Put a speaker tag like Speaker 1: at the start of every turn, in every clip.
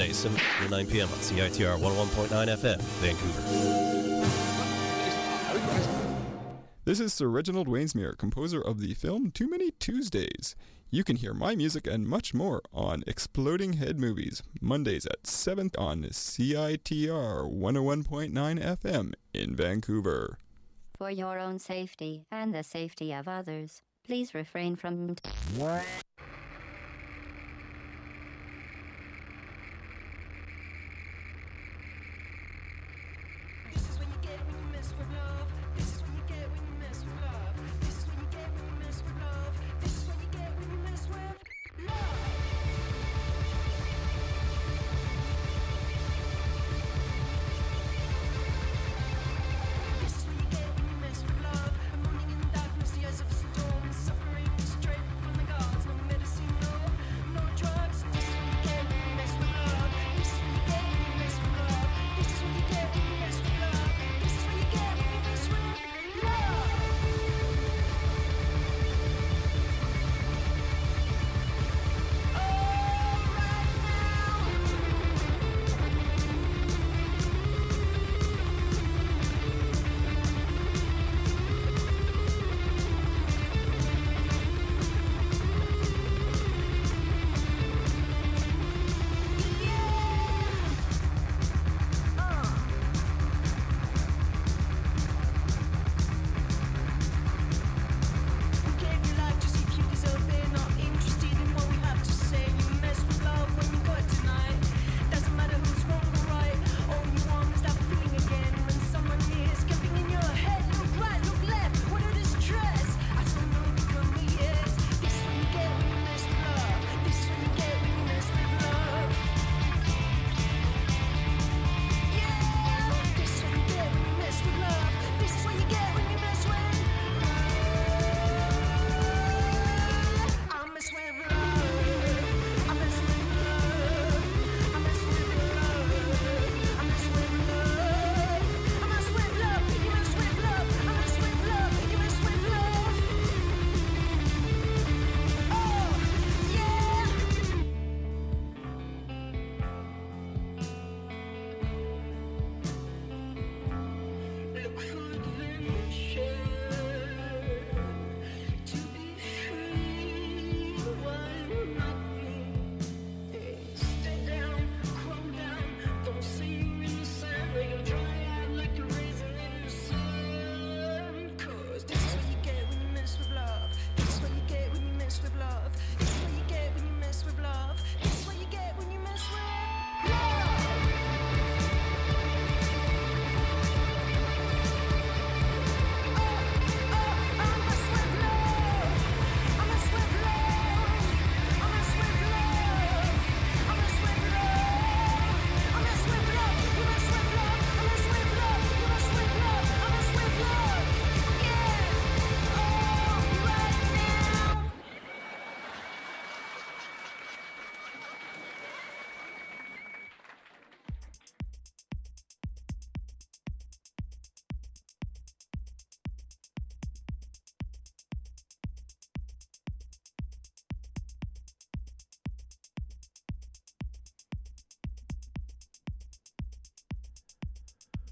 Speaker 1: Movies, Monday, 7 to 9 p.m. on CITR 101.9 FM, Vancouver.
Speaker 2: This is Sir Reginald Wainsmere, composer of the film Too Many Tuesdays. You can hear my music and much more on Exploding Head Movies, Mondays at 7 on CITR 101.9 FM in Vancouver.
Speaker 3: For your own safety and the safety of others, please refrain from.
Speaker 4: This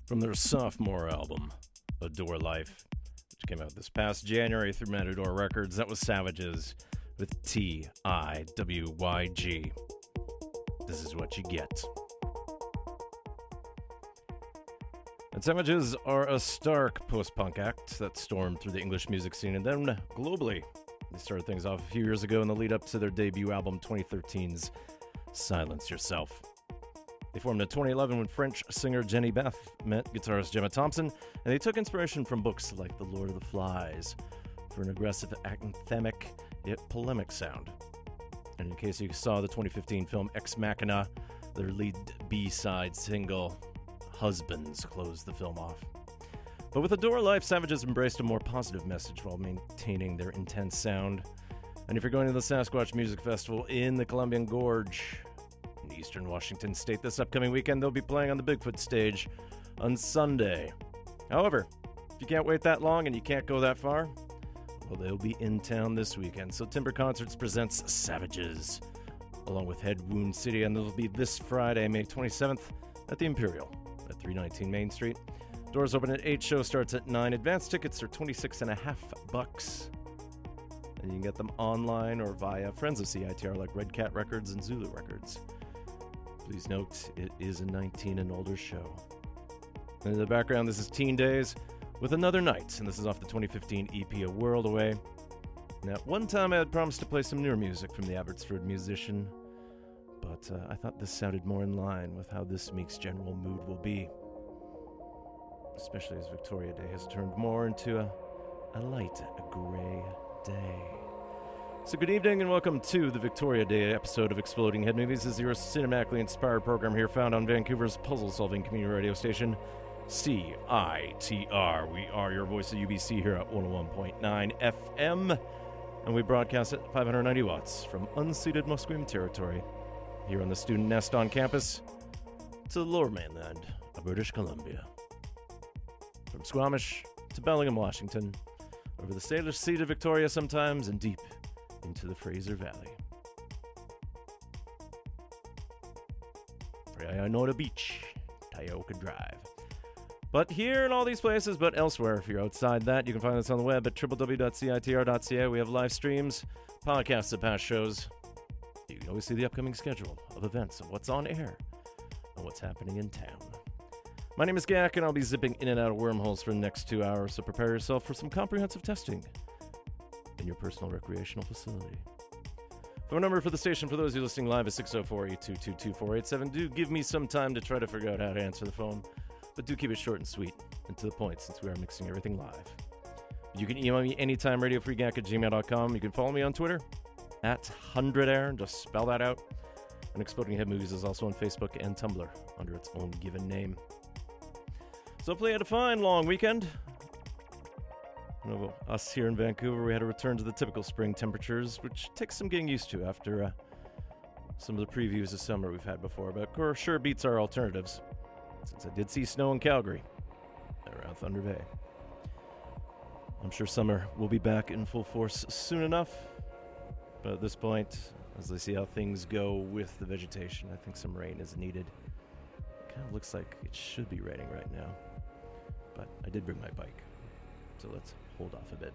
Speaker 4: From
Speaker 1: their sophomore album, Adore Life, which came out this past January through Matador Records, that was Savages with T I W Y G. This is what you get. And Savages are a stark post punk act that stormed through the English music scene and then globally. They started things off a few years ago in the lead up to their debut album 2013's Silence Yourself. They formed in 2011 when French singer Jenny Beth met guitarist Gemma Thompson, and they took inspiration from books like The Lord of the Flies for an aggressive, anthemic, yet polemic sound. And in case you saw the 2015 film Ex Machina, their lead B side single, Husbands, closed the film off. But with Adore Life, Savages embraced a more positive message while maintaining their intense sound. And if you're going to the Sasquatch Music Festival in the Columbian Gorge eastern Washington state this upcoming weekend, they'll be playing on the Bigfoot stage on Sunday. However, if you can't wait that long and you can't go that far, well, they'll be in town this weekend. So Timber Concerts presents Savages, along with Head Wound City, and it'll be this Friday, May 27th, at the Imperial at 319 Main Street. Doors open at 8, show starts at 9. Advance tickets are 26 and a half bucks. And you can get them online or via friends of CITR like Red Cat Records and Zulu Records. Please note, it is a 19 and older show. And in the background, this is Teen Daze with Another Night, and this is off the 2015 EP A World Away. Now, one time I had promised to play some newer music from the Abbotsford musician, but uh, I thought this sounded more in line with how this week's general mood will be especially as Victoria Day has turned more into a, a light, a gray day. So, good evening and welcome to the Victoria Day episode of Exploding Head Movies. This is your cinematically inspired program here found on Vancouver's puzzle solving community radio station, CITR. We are your voice of UBC here at 101.9 FM, and we broadcast at 590 watts from unceded Musqueam territory here on the student nest on campus to the lower mainland of British Columbia from Squamish to Bellingham, Washington, over the Salish Sea to Victoria sometimes, and deep into the Fraser Valley. Raianora Beach, Tioga Drive. But here in all these places, but elsewhere, if you're outside that, you can find us on the web at www.citr.ca. We have live streams, podcasts of past shows. You can always see the upcoming schedule of events of what's on air and what's happening in town. My name is Gak, and I'll be zipping in and out of wormholes for the next two hours, so prepare yourself for some comprehensive testing in your personal recreational facility. Phone number for the station for those of you listening live is 604 822 2487. Do give me some time to try to figure out how to answer the phone, but do keep it short and sweet and to the point since we are mixing everything live. You can email me anytime, radiofreegak at gmail.com. You can follow me on Twitter at 100air, just spell that out. And Exploding Head Movies is also on Facebook and Tumblr under its own given name. So hopefully, you had a fine long weekend. Us here in Vancouver, we had to return to the typical spring temperatures, which takes some getting used to after uh, some of the previews of summer we've had before. But course, sure beats our alternatives, since I did see snow in Calgary around Thunder Bay. I'm sure summer will be back in full force soon enough. But at this point, as I see how things go with the vegetation, I think some rain is needed. Kind of looks like it should be raining right now but I did bring my bike. So let's hold off a bit.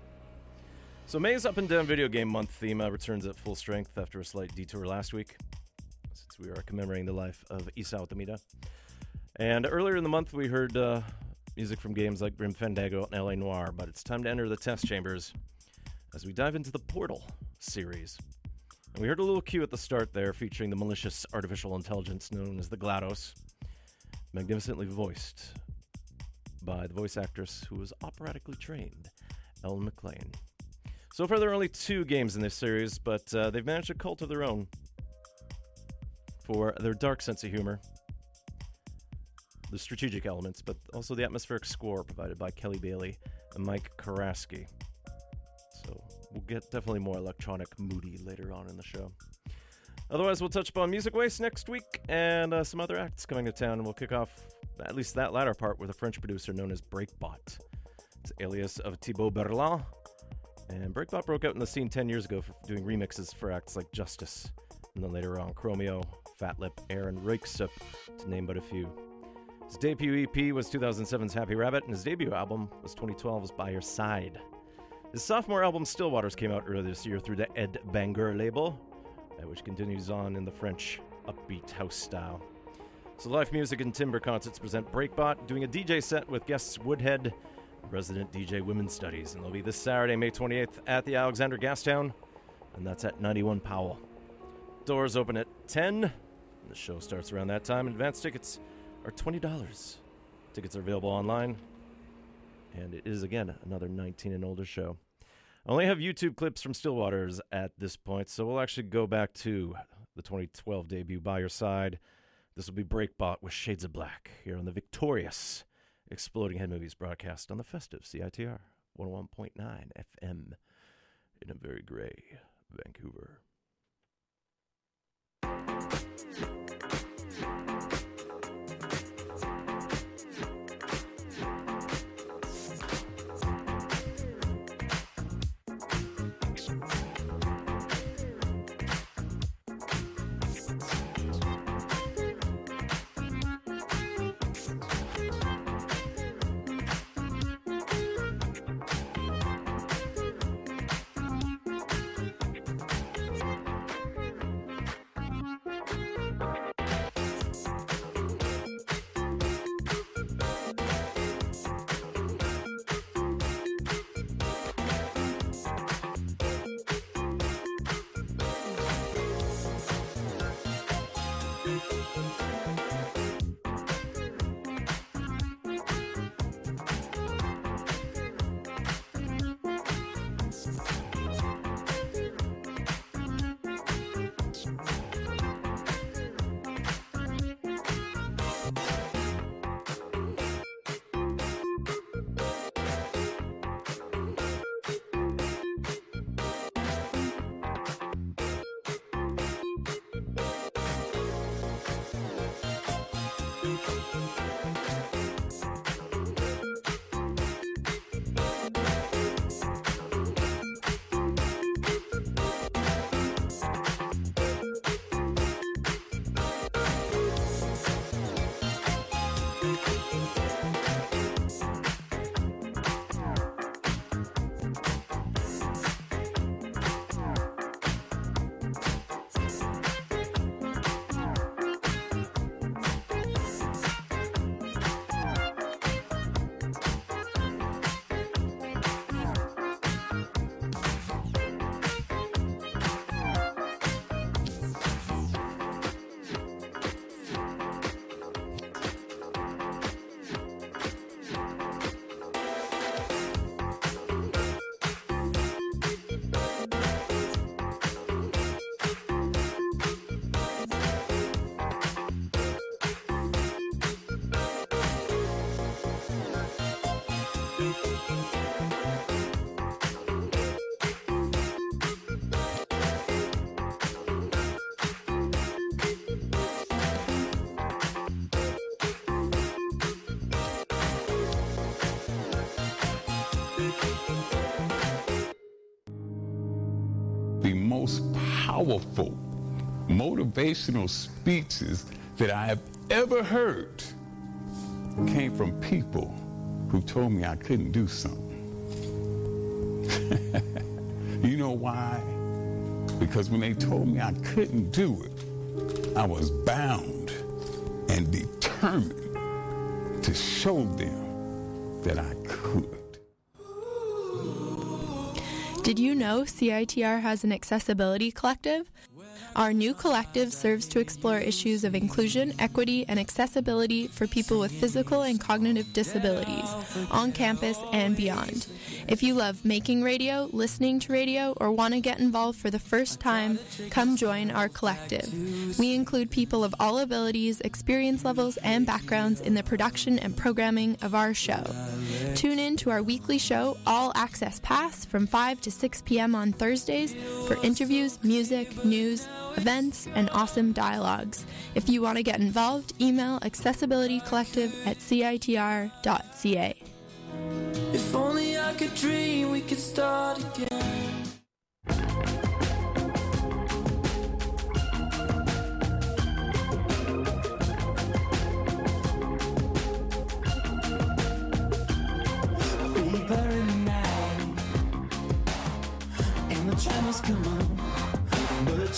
Speaker 1: So May's Up and Down Video Game Month theme uh, returns at full strength after a slight detour last week, since we are commemorating the life of Isao Tomita. And earlier in the month, we heard uh, music from games like Grim Fandango and LA Noire, but it's time to enter the test chambers as we dive into the Portal series. And we heard a little cue at the start there featuring the malicious artificial intelligence known as the GLaDOS, magnificently voiced by the voice actress who was operatically trained, Ellen McLain. So far, there are only two games in this series, but uh, they've managed a cult of their own for their dark sense of humor, the strategic elements, but also the atmospheric score provided by Kelly Bailey and Mike Karaski. So we'll get definitely more electronic, moody later on in the show. Otherwise, we'll touch upon Music Waste next week and uh, some other acts coming to town, and we'll kick off at least that latter part with a French producer known as Breakbot. It's alias of Thibaut Berland. And Breakbot broke out in the scene 10 years ago for doing remixes for acts like Justice, and then later on Chromeo, Fatlip, and Röyksopp, to name but a few. His debut EP was 2007's Happy Rabbit, and his debut album was 2012's By Your Side. His sophomore album Stillwaters came out earlier this year through the Ed Banger label, uh, which continues on in the French upbeat house style. So, Life Music and Timber Concerts present Breakbot, doing a DJ set with guests Woodhead, resident DJ Women's Studies, and they'll be this Saturday, May 28th, at the Alexander Gastown, and that's at 91 Powell. Doors open at 10. and The show starts around that time. Advance tickets are $20. Tickets are available online. And it is, again, another 19 and older show. I only have YouTube clips from Stillwaters at this point, so we'll actually go back to the 2012 debut By Your Side. This will be Breakbot with Shades of Black here on the victorious Exploding Head Movies broadcast on the festive CITR 101.9 FM in a very gray Vancouver.
Speaker 5: The most powerful motivational speeches that I have ever heard came from people who told me I couldn't do something. you know why? Because when they told me I couldn't do it, I was bound and determined to show them that I could.
Speaker 6: Did you know CITR has an accessibility collective? Our new collective serves to explore issues of inclusion, equity, and accessibility for people with physical and cognitive disabilities on campus and beyond. If you love making radio, listening to radio, or want to get involved for the first time, come join our collective. We include people of all abilities, experience levels, and backgrounds in the production and programming of our show. Tune in to our weekly show, All Access Pass, from 5 to 6 p.m. on Thursdays for interviews, music, news, events, and awesome dialogues. If you want to get involved, email accessibilitycollective at citr.ca.
Speaker 4: If only I could dream we could start again.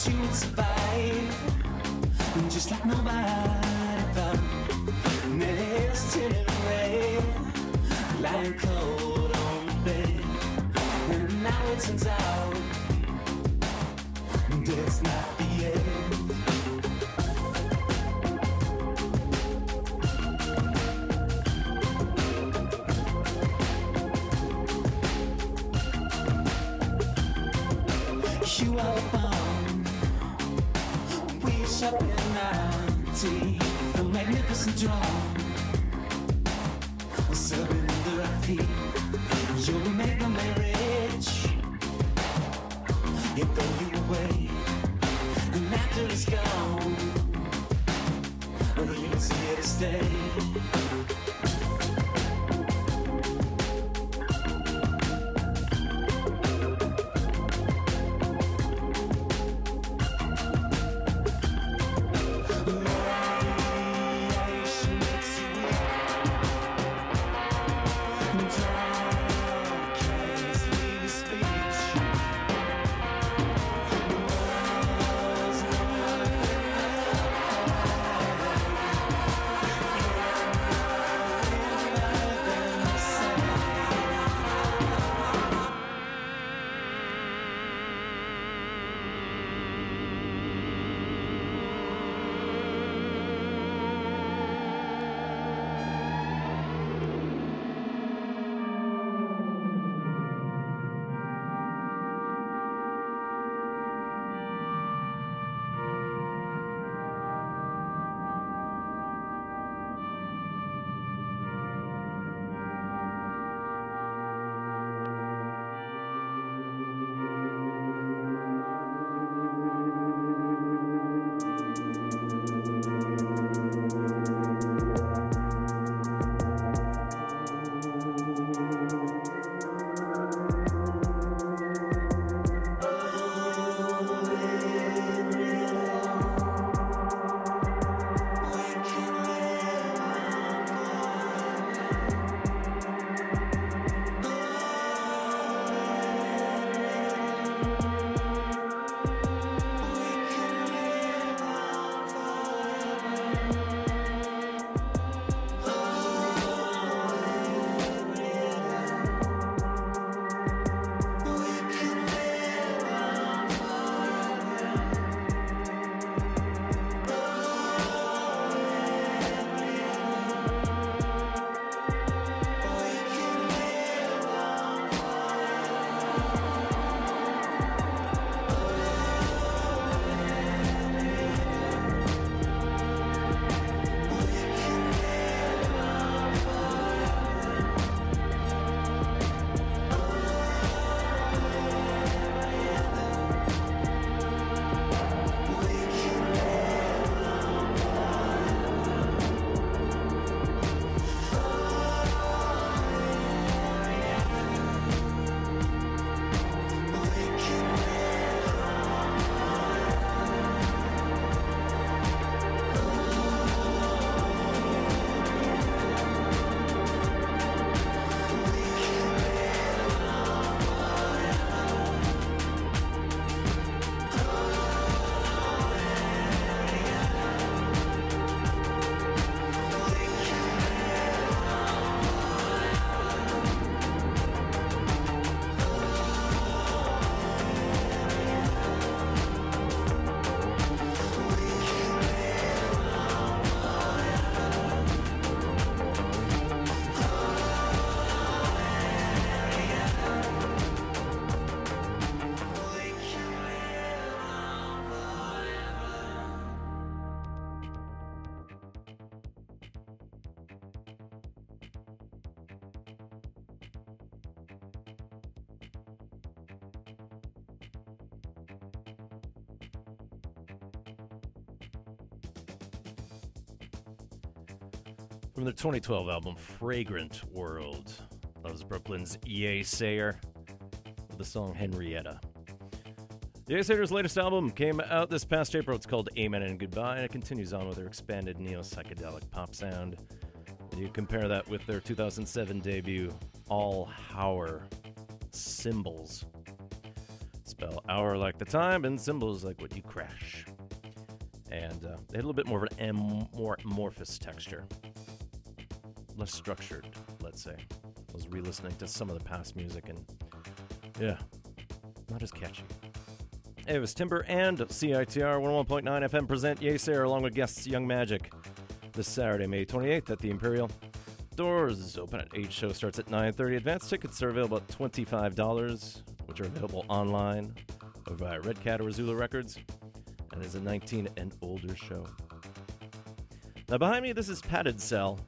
Speaker 4: you'd survive, just like nobody thought.
Speaker 7: And it's turning away, lying cold on the bed, and now it turns out that's not the end. you up on in ninety, the magnificent. Serving under our feet, you'll make the marriage. It throw you away, and after it's gone, you'll see here to stay.
Speaker 1: From their 2012 album Fragrant World, that was Brooklyn's Yeasayer with the song Henrietta. Yeasayer's latest album came out this past April. It's called Amen and Goodbye, and it continues on with their expanded neo psychedelic pop sound. And you compare that with their 2007 debut, All Hour Symbols. Spell hour like the time, and symbols like what you crash. And uh, they had a little bit more of an amorphous texture. Less structured, let's say. I was re listening to some of the past music and, yeah, not as catchy. It was Timber and CITR 101.9 FM present Yay along with guests Young Magic this Saturday, May 28th at the Imperial. Doors is open at 8. Show starts at 9.30. Advance tickets are available at $25, which are available online or via Red Cat or Azula Records. And it's a 19 and older show. Now, behind me, this is Padded Cell,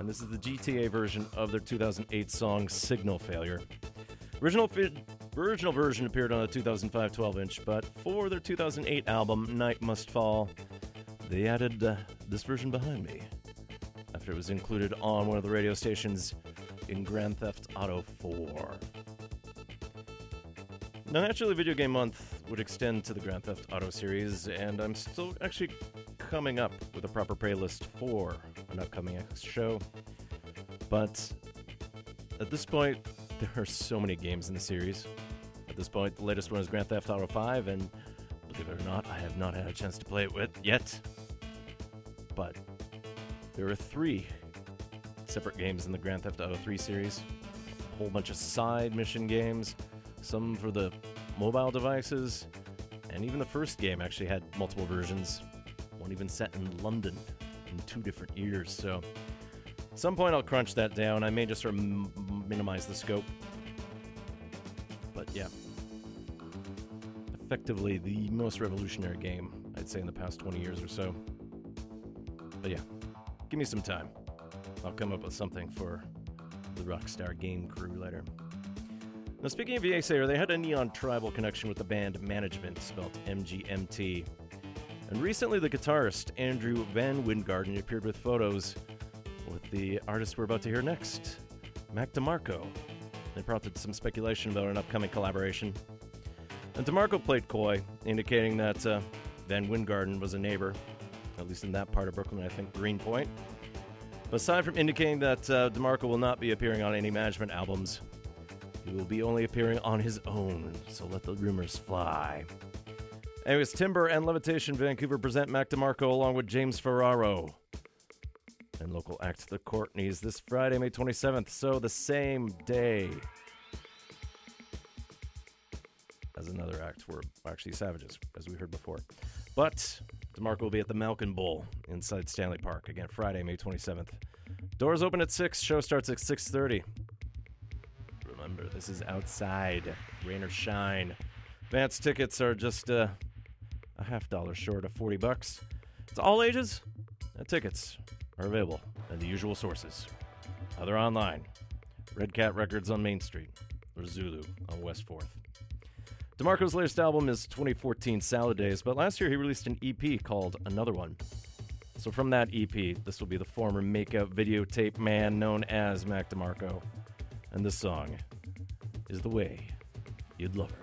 Speaker 1: and this is the GTA version of their 2008 song Signal Failure. Original, fi- original version appeared on the 2005 12 inch, but for their 2008 album Night Must Fall, they added uh, this version behind me after it was included on one of the radio stations in Grand Theft Auto 4. Now, naturally, Video Game Month would extend to the Grand Theft Auto series, and I'm still actually coming up with a proper playlist for an upcoming show. But at this point, there are so many games in the series. At this point, the latest one is Grand Theft Auto 5, and believe it or not, I have not had a chance to play it with yet. But there are three separate games in the Grand Theft Auto 3 series. A whole bunch of side mission games, some for the mobile devices, and even the first game actually had multiple versions. One even set in London in two different years. So at some point I'll crunch that down. I may just sort of minimize the scope. But yeah. Effectively the most revolutionary game, I'd say, in the past 20 years or so. But yeah, give me some time. I'll come up with something for the Rockstar game crew later. Now, speaking of Yeasayer, they had a neon tribal connection with the band Management, spelled MGMT. And recently, the guitarist Andrew VanWyngarden appeared with photos with the artist we're about to hear next, Mac DeMarco. They prompted some speculation about an upcoming collaboration. And DeMarco played coy, indicating that uh, Van Wingarden was a neighbor, at least in that part of Brooklyn, I think, Greenpoint. But aside from indicating that uh, DeMarco will not be appearing on any management albums, he will be only appearing on his own, so let the rumors fly. Anyways, Timber and Levitation Vancouver present Mac DeMarco along with James Ferraro and local act The Courtneys this Friday, May 27th. So the same day as another act were actually Savages, as we heard before. But DeMarco will be at the Malkin Bowl inside Stanley Park again Friday, May 27th. Doors open at 6, show starts at 6:30. Remember, this is outside, rain or shine. Advance tickets are just uh, half dollar short of 40 bucks. It's all ages, and tickets are available at the usual sources. Other online, Red Cat Records on Main Street, or Zulu on West 4th. DeMarco's latest album is 2014 Salad Days, but last year he released an EP called Another One. So from that EP, this will be the former Makeout Videotape man known as Mac DeMarco. And this song is The Way You'd Love Her.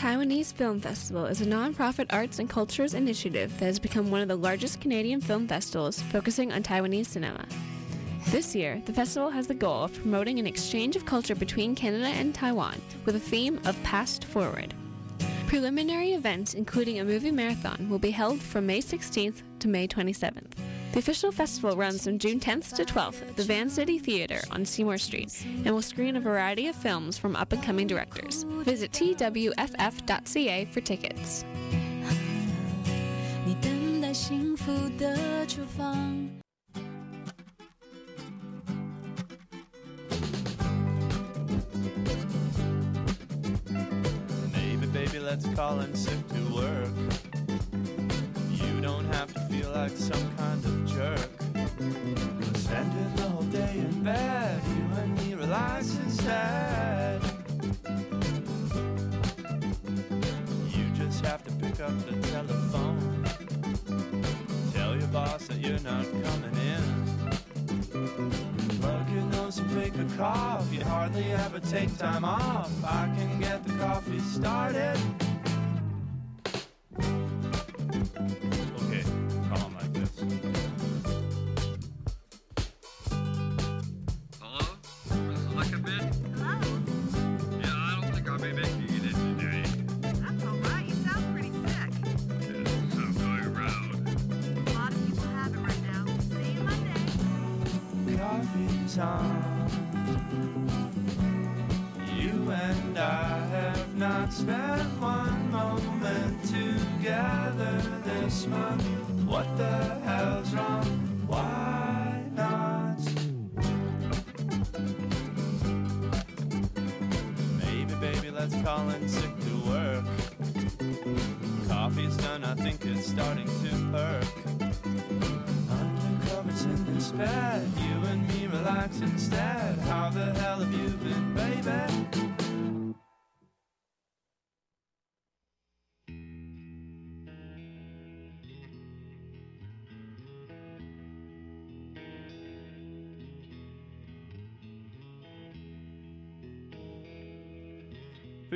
Speaker 8: Taiwanese Film Festival is a nonprofit arts and cultures initiative that has become one of the largest Canadian film festivals focusing on Taiwanese cinema. This year, the festival has the goal of promoting an exchange of culture between Canada and Taiwan with a theme of Past Forward. Preliminary events, including a movie marathon, will be held from May 16th to May 27th. The official festival runs from June 10th to 12th at the Vancity Theater on Seymour Street and will screen a variety of films from up and coming directors. Visit twff.ca for tickets.
Speaker 9: Baby, let's call in sick to work. Have to feel like some kind of jerk. Spending the whole day in bed, you and me relax instead. You just have to pick up the telephone. Tell your boss that you're not coming in. Plug your nose and fake a cough. You hardly ever take time off. I can get the coffee started.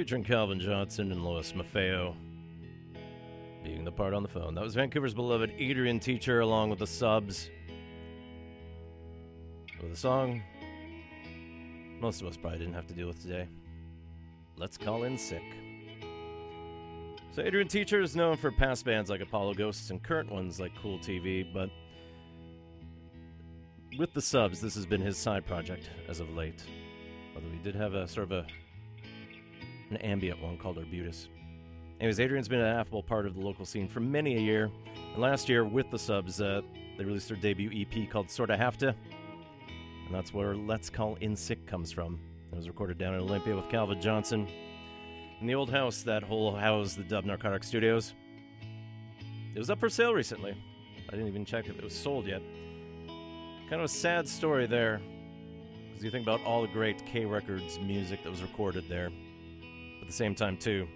Speaker 1: Featuring Calvin Johnson and Lois Maffeo being the part on the phone. That was Vancouver's beloved Adrian Teacher along with the subs. With a song most of us probably didn't have to deal with today. Let's call in sick. So Adrian Teacher is known for past bands like Apollo Ghosts and current ones like Cool TV, but with the subs, this has been his side project as of late. Although he did have a sort of a an ambient one called Arbutus. Anyways, Adrian's been an affable part of the local scene for many a year. And last year, with the subs, uh, they released their debut EP called Sorta Hafta. And that's where Let's Call In Sick comes from. It was recorded down in Olympia with Calvin Johnson. In the old house that whole house, the Dub Narcotic Studios. It was up for sale recently. I didn't even check if it was sold yet. Kind of a sad story there. Because you think about all the great K Records music that was recorded there. At the same time, too,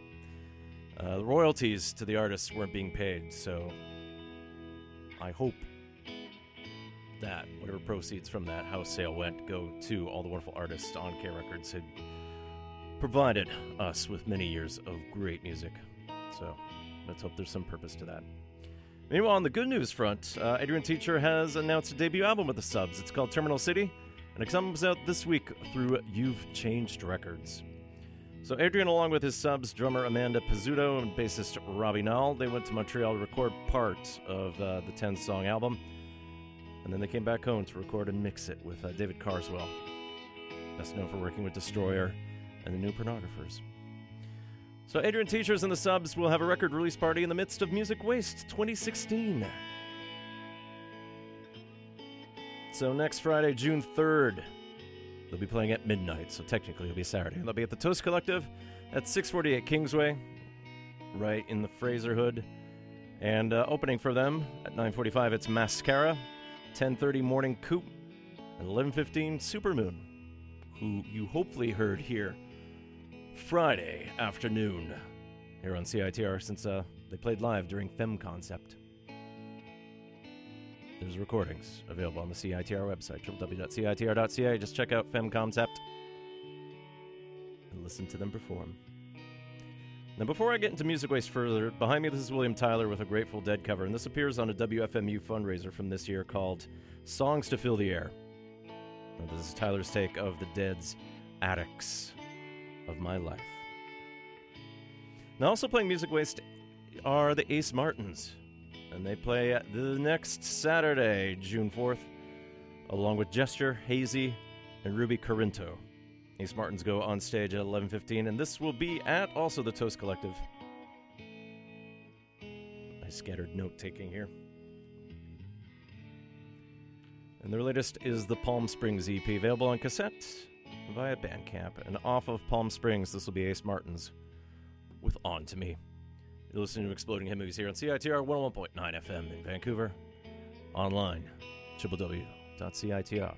Speaker 1: uh, the royalties to the artists weren't being paid, so I hope that whatever proceeds from that house sale went go to all the wonderful artists on K Records who provided us with many years of great music. So let's hope there's some purpose to that. Meanwhile, on the good news front, uh, Adrian Teacher has announced a debut album with the subs. It's called Terminal City, and it comes out this week through You've Changed Records. So Adrian, along with his subs, drummer Amanda Pizzuto and bassist Robbie Nall, they went to Montreal to record part of uh, the 10-song album, and then they came back home to record and mix it with uh, David Carswell, best known for working with Destroyer and the New Pornographers. So Adrian Teachers and the subs will have a record release party in the midst of Music Waste 2016. So next Friday, June 3rd, they'll be playing at midnight, so technically it'll be Saturday. And They'll be at the Toast Collective at 648 Kingsway, right in the Fraser Hood. And uh, opening for them at 9:45, it's Mascara, 10:30 Morning Coop, and 11:15 Supermoon, who you hopefully heard here Friday afternoon here on CITR since uh, they played live during Fem Concept. There's recordings available on the CITR website, www.citr.ca. Just check out Fem Concept and listen to them perform.
Speaker 10: Now, before I get into Music Waste further, behind me this is William Tyler with a Grateful Dead cover, and this appears on a WFMU fundraiser from this year called Songs to Fill the Air. Now, this is Tyler's take of the Dead's Attics of My Life. Now, also playing Music Waste are the Ace Martens, and they play the next Saturday, June 4th, along with Gesture, Hazy, and Ruby Corinto. Ace Martens go on stage at 11:15, and this will be at also the Toast Collective. I scattered note taking here. And their latest is the Palm Springs EP, available on cassette via Bandcamp. And off of Palm Springs, this will be Ace Martens with On to Me. You're listening to Exploding Head Movies here on CITR 101.9 FM in Vancouver. Online, www.citr.ca.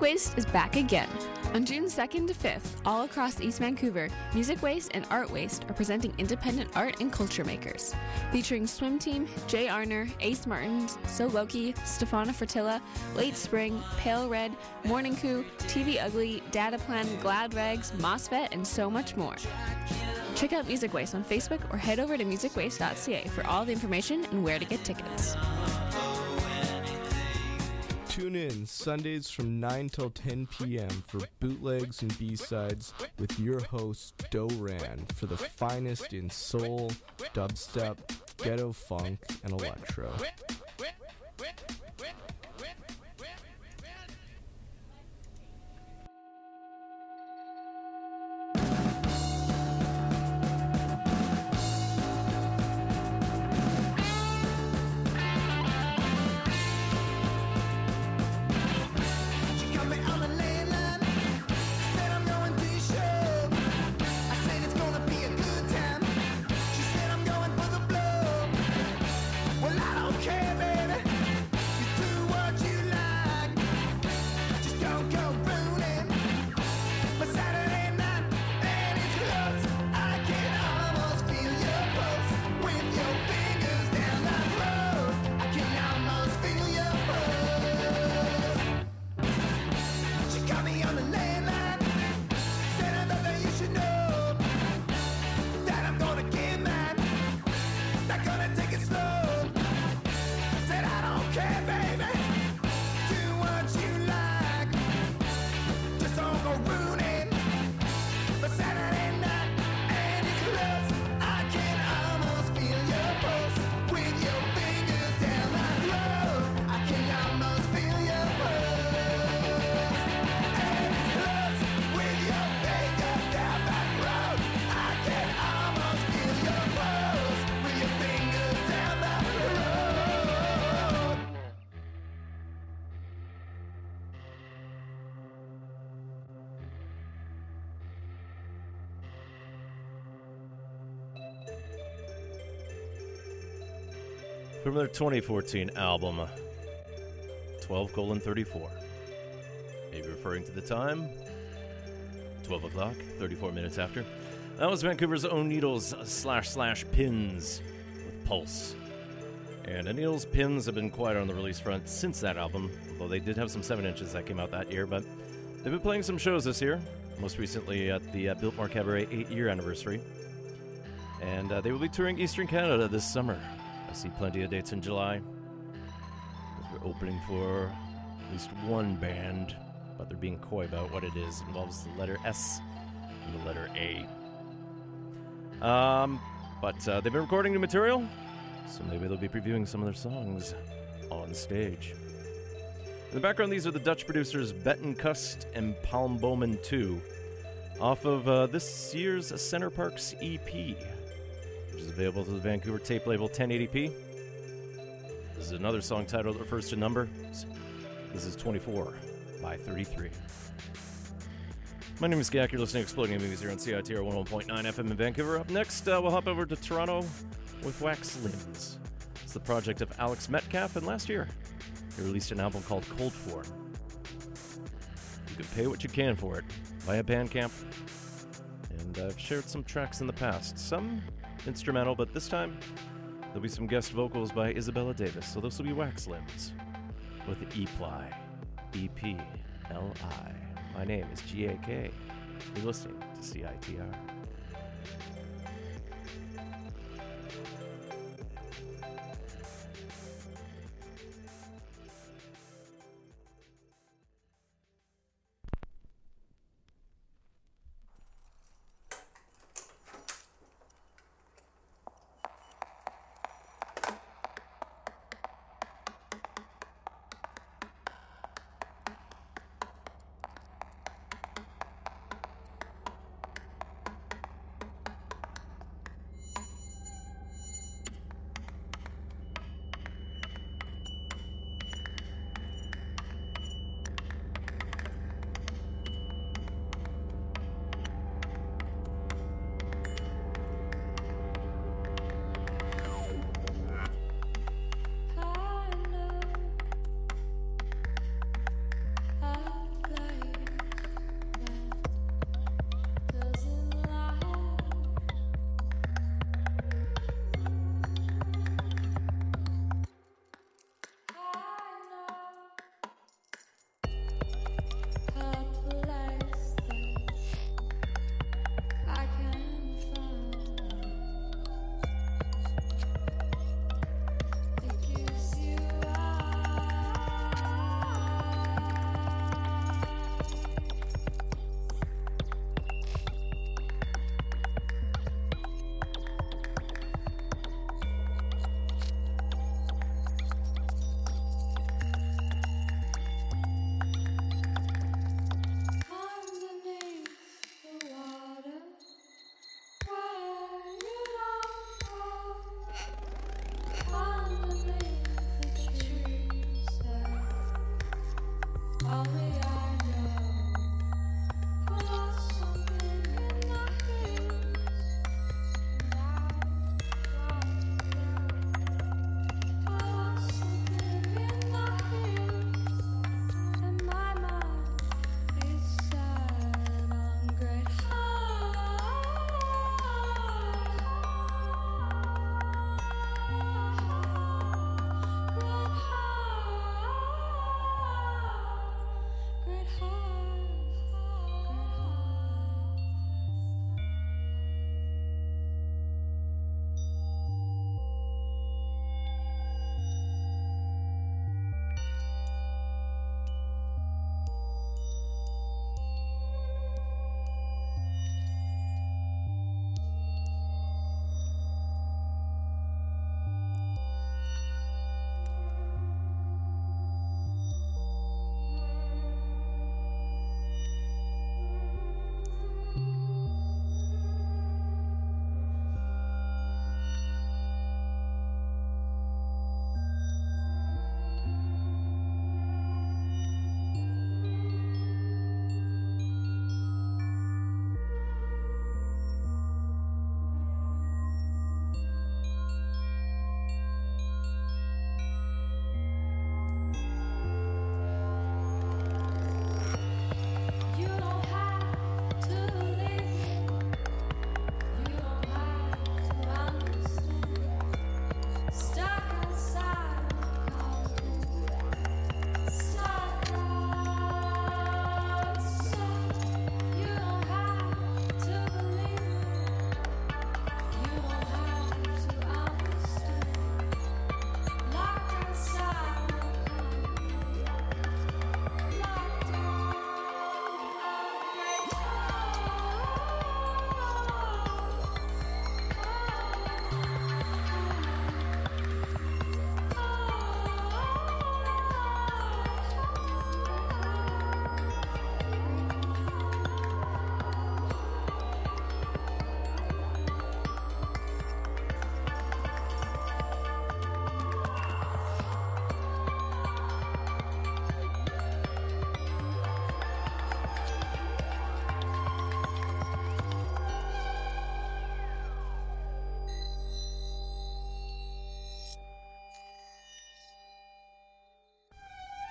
Speaker 8: Music Waste is back again. On June 2nd to 5th, all across East Vancouver, Music Waste and Art Waste are presenting independent art and culture makers. Featuring Swim Team, Jay Arner, Ace Martens, So Loki, Stefana Fertilla, Late Spring, Pale Red, Morning Coup, TV Ugly, Data Plan, Glad Rags, MOSFET, and so much more. Check out Music Waste on Facebook or head over to musicwaste.ca for all the information and where to get tickets.
Speaker 11: Tune in Sundays from 9 till 10 p.m. for bootlegs and B-sides with your host, Doran for the finest in soul, dubstep, ghetto funk, and electro.
Speaker 1: From their 2014 album, 12 colon 34. Maybe referring to the time, 12 o'clock, 34 minutes after. That was Vancouver's own Needles slash slash pins with Pulse. And Needles pins have been quiet on the release front since that album, although they did have some 7 inches that came out that year. But they've been playing some shows this year, most recently at the uh, Biltmore Cabaret 8 year anniversary. And uh, they will be touring Eastern Canada this summer. I see plenty of dates in July. We're opening for at least one band, but they're being coy about what it is. It involves the letter S and the letter A. Um, but uh, they've been recording new material, so maybe they'll be previewing some of their songs on stage. In the background, these are the Dutch producers Betonkust and Palmbomen 2, off of uh, this year's Center Parcs EP, which is available through the Vancouver tape label 1080p. This is another song title that refers to numbers. This is 24 by 33. My name is Gak. You're listening to Exploding Movies here on CITR 101.9 FM in Vancouver. Up next, uh, we'll hop over to Toronto with Waxlimbs. It's the project of Alex Metcalf, and last year he released an album called Coldform. You can pay what you can for it via Bandcamp. And I've shared some tracks in the past, some instrumental, but this time there'll be some guest vocals by Isabella Davis. So this will be Waxlimbs with Epli. E-P-L-I. My name is G-A-K. You're listening to CITR.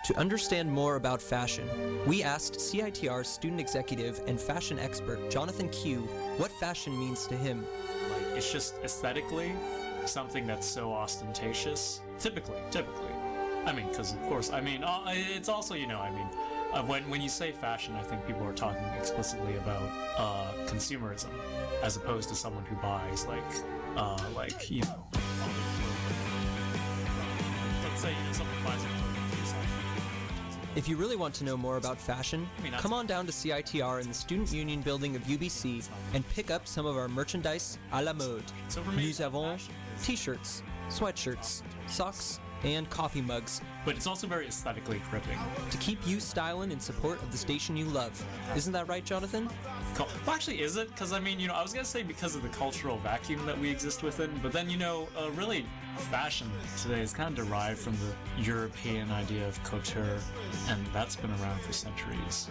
Speaker 12: To understand more about fashion, we asked CITR student executive and fashion expert Jonathan Q what fashion means to him.
Speaker 13: Like, it's just aesthetically something that's so ostentatious. Typically, typically. I mean, because of course, I mean, uh, it's also, you know, I mean, uh, when when you say fashion, I think people are talking explicitly about uh, consumerism, as opposed to someone who buys like, uh, like you know,
Speaker 12: If you really want to know more about fashion, come on down to CITR in the Student Union building of UBC and pick up some of our merchandise à la mode. Nous avons t-shirts, sweatshirts, socks, and coffee mugs
Speaker 13: But it's also very aesthetically gripping.
Speaker 12: to keep you styling in support of the station you love. Isn't that right, Jonathan?
Speaker 13: Well, actually, is it? Because I mean, you know, I was gonna say because of the cultural vacuum that we exist within, but then you know, uh, really, fashion today is kind of derived from the European idea of couture, and that's been around for centuries.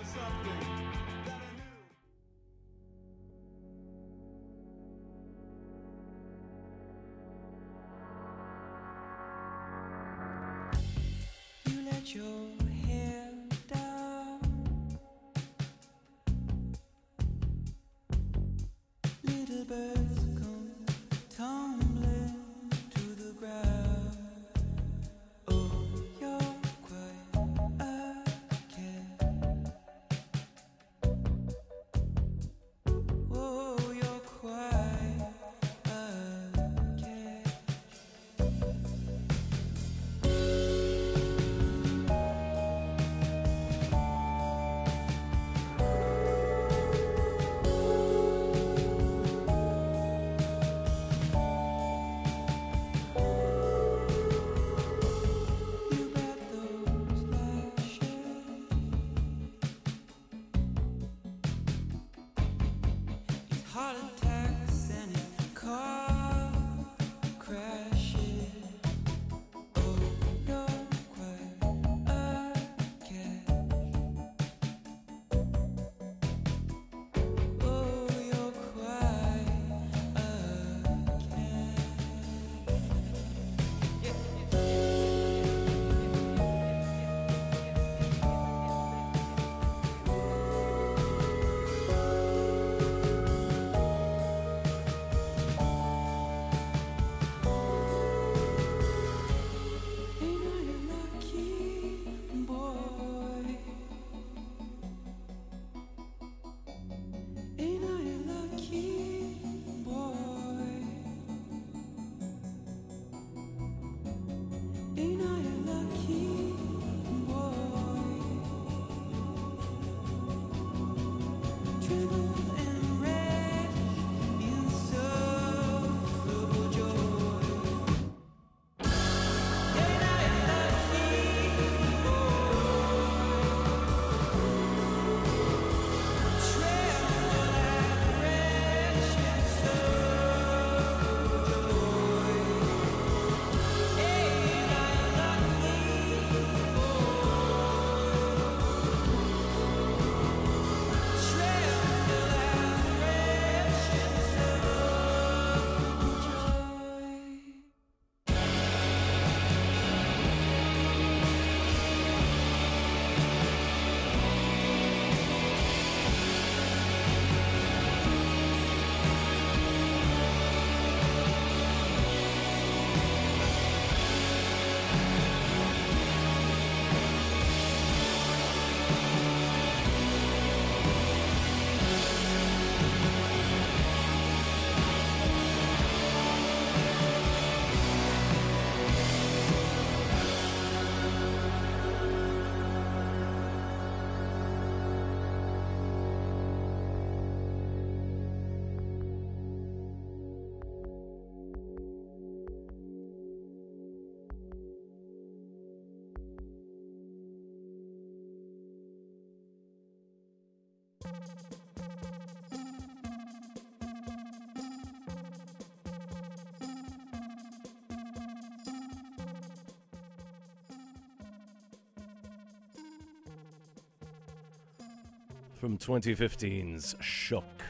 Speaker 1: From 2015's Shook.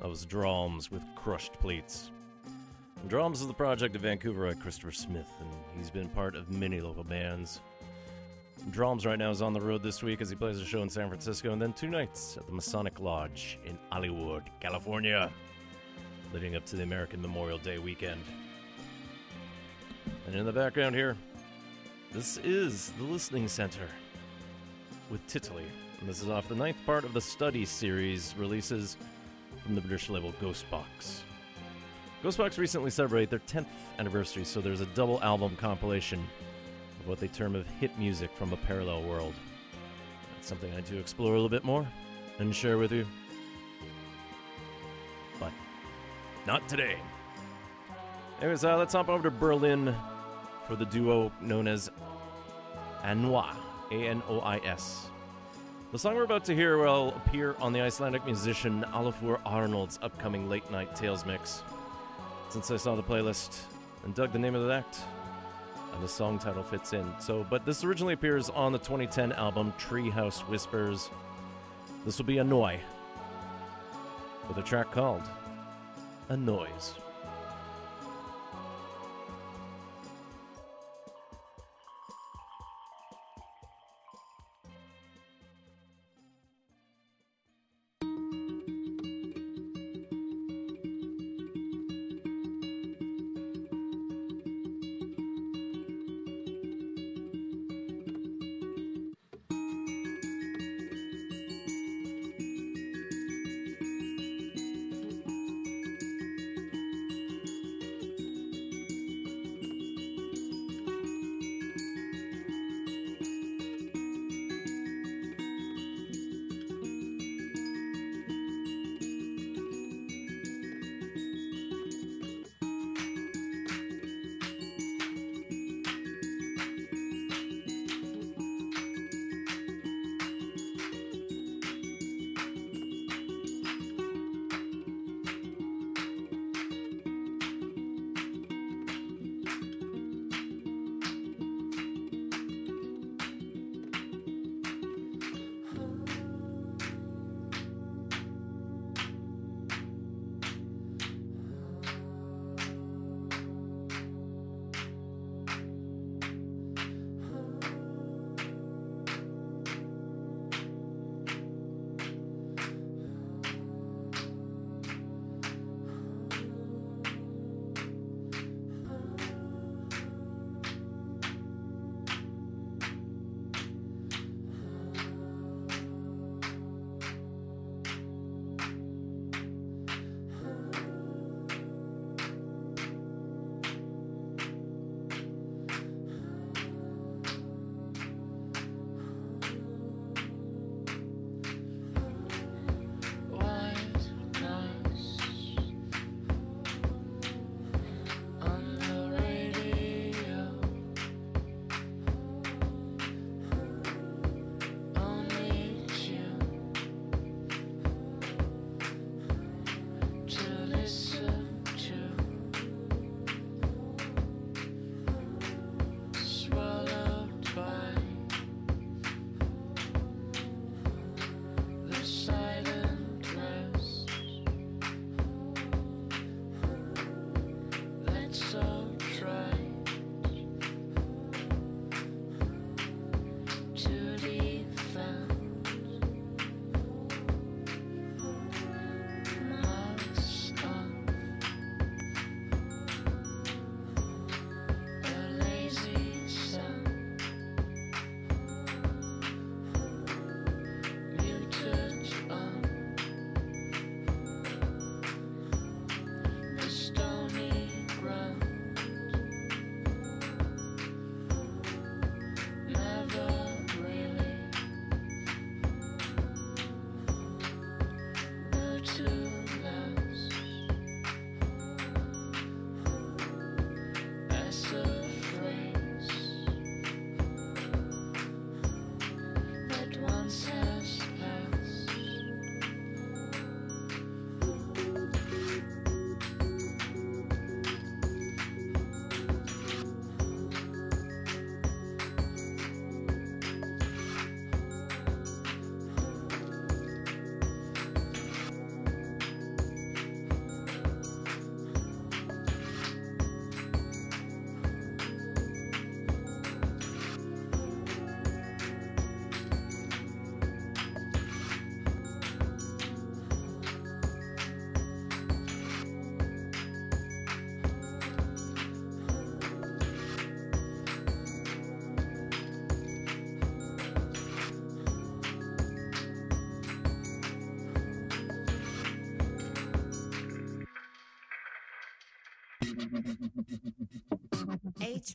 Speaker 1: That was Dralms with Crushed. And Dralms is the project of Vancouverite Christopher Smith, and he's been part of many local bands. Dralms right now is on the road this week as he plays a show in San Francisco, and then two nights at the Masonic Lodge in Hollywood, California, leading up to the American Memorial Day weekend. And in the background here, this is the Listening Center with Titoli. And this is off the ninth part of the Study series releases from the British label Ghost Box. Ghostbox recently celebrated their 10th anniversary, so there's a double album compilation of what they term of hit music from a parallel world. That's something I do explore a little bit more and share with you. But not today. Anyways, uh, let's hop over to Berlin for the duo known as Anois, A N O I S. The song we're about to hear will appear on the Icelandic musician Olafur Arnalds upcoming late night Tales mix. Since I saw the playlist and dug the name of the act, and the song title fits in. So, but this originally appears on the 2010 album Treehouse Whispers. This will be Anois with a track called A Noise.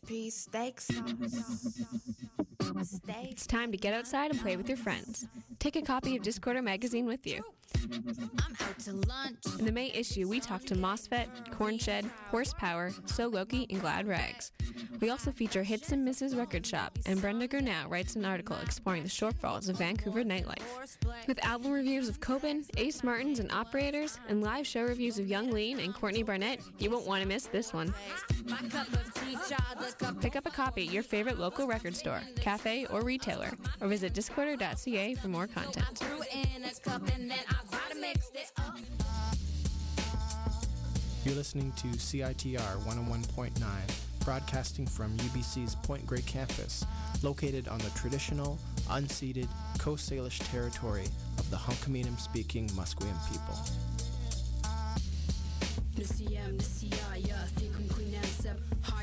Speaker 14: Steak sauce.
Speaker 8: It's time to get outside and play with your friends. Take a copy of Discorder magazine with you.
Speaker 14: I'm out to lunch.
Speaker 8: In the May issue, we talk to MOSFET, Cornshed, Horsepower, So Loki, and Glad Rags. We also feature Hits and Misses Record Shop, and Brenda Gurnau writes an article exploring the shortfalls of Vancouver nightlife. With album reviews of Coben, Ace Martens, and Operators, and live show reviews of Yung Lean and Courtney Barnett, you won't want to miss this one.
Speaker 14: My cup of tea, child, the cup
Speaker 8: Pick up a copy at your favorite local record store, cafe, or retailer, or visit discorder.ca for more content.
Speaker 14: threw in a cup and then I gotta mix it up.
Speaker 11: You're listening to CITR 101.9, broadcasting from UBC's Point Grey campus, located on the traditional, unceded Coast Salish territory of the Hunkaminam speaking Musqueam people.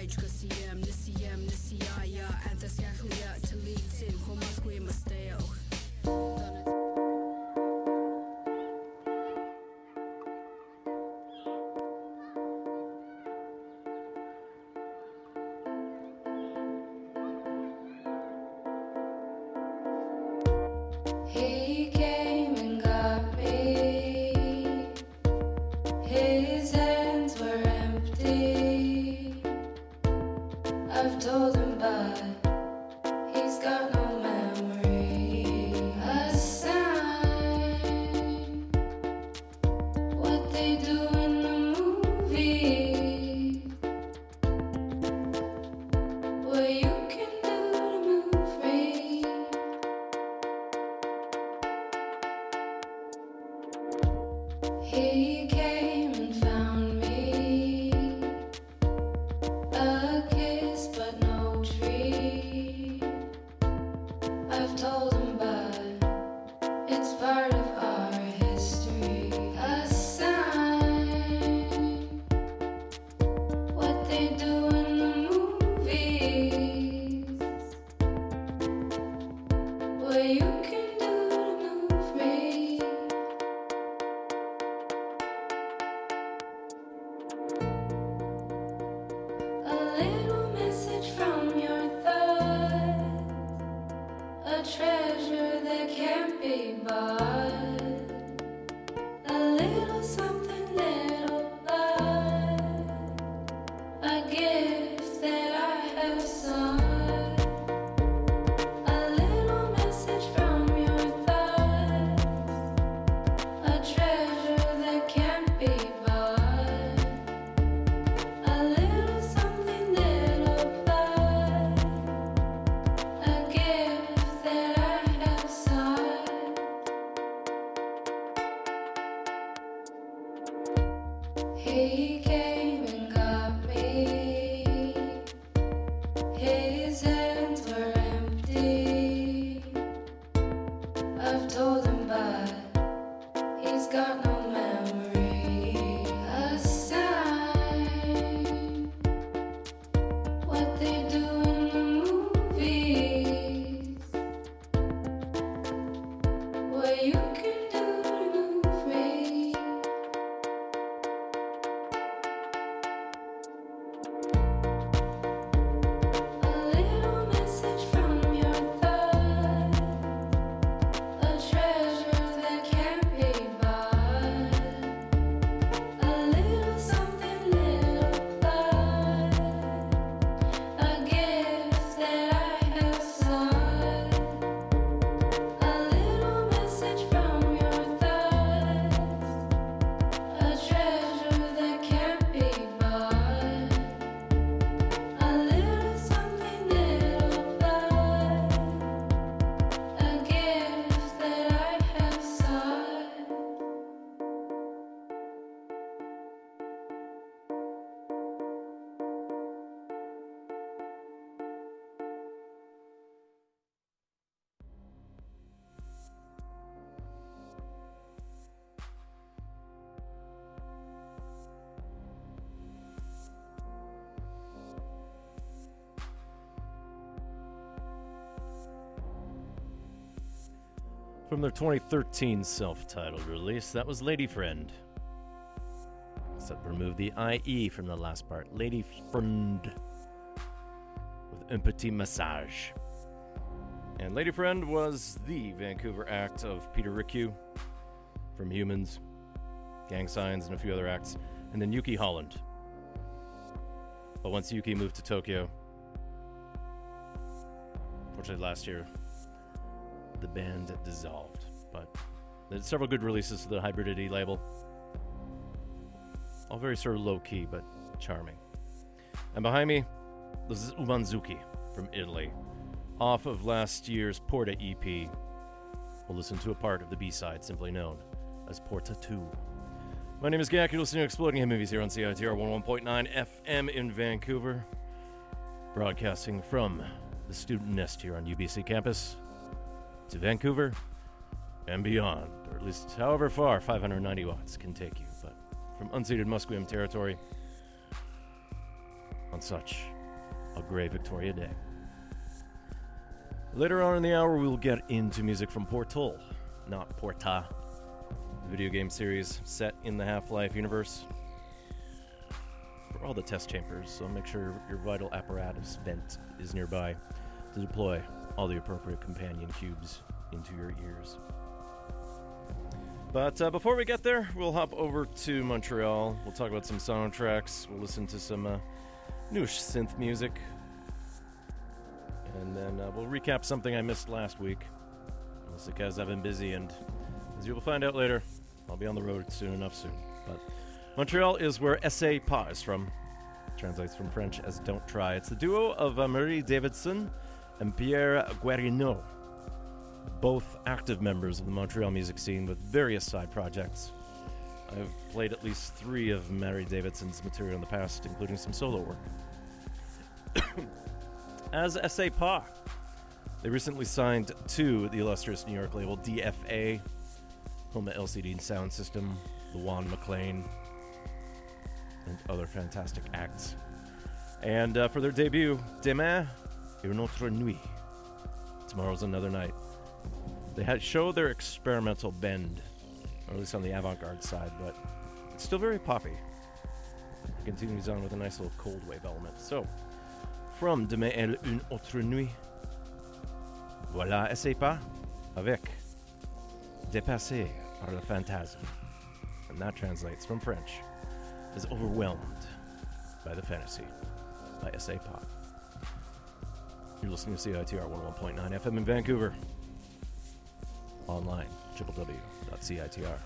Speaker 15: Nisiyam nisiyaya thikum quinansab hydra siyam nisiyam nisiyaya antaskaklia talitin
Speaker 16: From
Speaker 1: their 2013 self titled release, that was Lady Friend. Except remove the IE from the last part. Lady Friend with Petit Massage. And Lady Friend was the Vancouver act of Peter Ricue from Humans, Gang Signs, and a few other acts. And then Yuki Holland. But once Yuki moved to Tokyo, fortunately last year, band dissolved. But there's several good releases to the Hybridity label. All very sort of low key, but charming. And behind me, this is Umanzuki from Italy. Off of last year's Porta EP, we'll listen to a part of the B side simply known as Porta 2. My name is Gak. You're listening to Exploding Head Movies here on CITR 11.9 FM in Vancouver. Broadcasting from the student nest here on UBC campus to Vancouver and beyond, or at least however far 590 watts can take you. But from unceded Musqueam territory on such a gray Victoria day. Later on in the hour, we'll get into music from Portal, not Porta, video game series set in the Half Life universe. For all the test chambers, so make sure your vital apparatus vent is nearby to deploy all the appropriate companion cubes into your ears. But uh, before we get there, we'll hop over to Montreal. We'll talk about some soundtracks. We'll listen to some uh, newish synth music. And then uh, we'll recap something I missed last week. Mostly because I've been busy, and as you will find out later, I'll be on the road soon enough soon. But Montreal is where Essaie Pas is from. Translates from French as Don't Try. It's the duo of uh, Marie Davidson and Pierre Guerineau, both active members of the Montreal music scene with various side projects. I've played at least three of Marie Davidson's material in the past, including some solo work. As Essaie Pas, they recently signed to the illustrious New York label DFA, home of LCD and Sound System, Juan MacLean, and other fantastic acts. And uh, for their debut, Demain, une autre nuit. Tomorrow's another night. They had show their experimental bend, or at least on the avant-garde side, but it's still very poppy. It continues on with a nice little cold wave element. So, from Demain est une autre nuit, voilà, Essaie Pas avec dépassé par le fantasme. And that translates from French as overwhelmed by the fantasy by S.A. Pop. You're listening to CITR 101.9 FM in Vancouver. Online, www.citr.ca.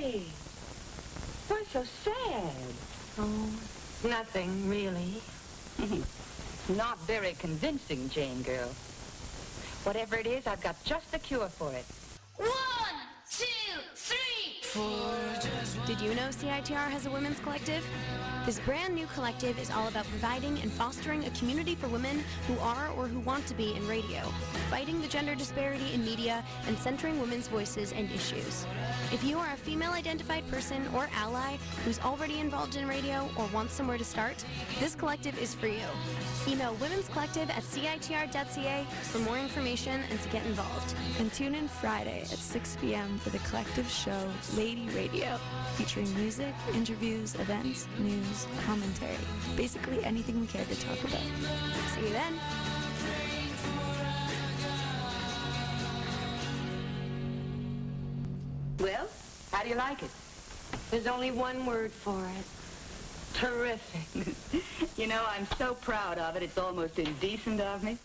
Speaker 17: You're so sad. Oh, nothing really.
Speaker 18: Not very convincing, Jane girl. Whatever it is, I've got just the cure for it.
Speaker 19: One, two, three, four.
Speaker 20: Did you know CITR has a women's collective? This brand new collective is all about providing and fostering a community for women who are or who want to be in radio, fighting the gender disparity in media, and centering women's voices and issues. If you are a female identified person or ally who's already involved in radio or wants somewhere to start, this collective is for you. Email women's collective at citr.ca for more information and to get involved.
Speaker 21: And tune in Friday at 6 p.m. for the collective show Lady Radio, featuring music, interviews, events, news, commentary, basically anything we care to talk about.
Speaker 20: See you then.
Speaker 18: You like it?
Speaker 17: There's only one word for it. Terrific.
Speaker 18: you know, I'm so proud of it, it's almost indecent of me.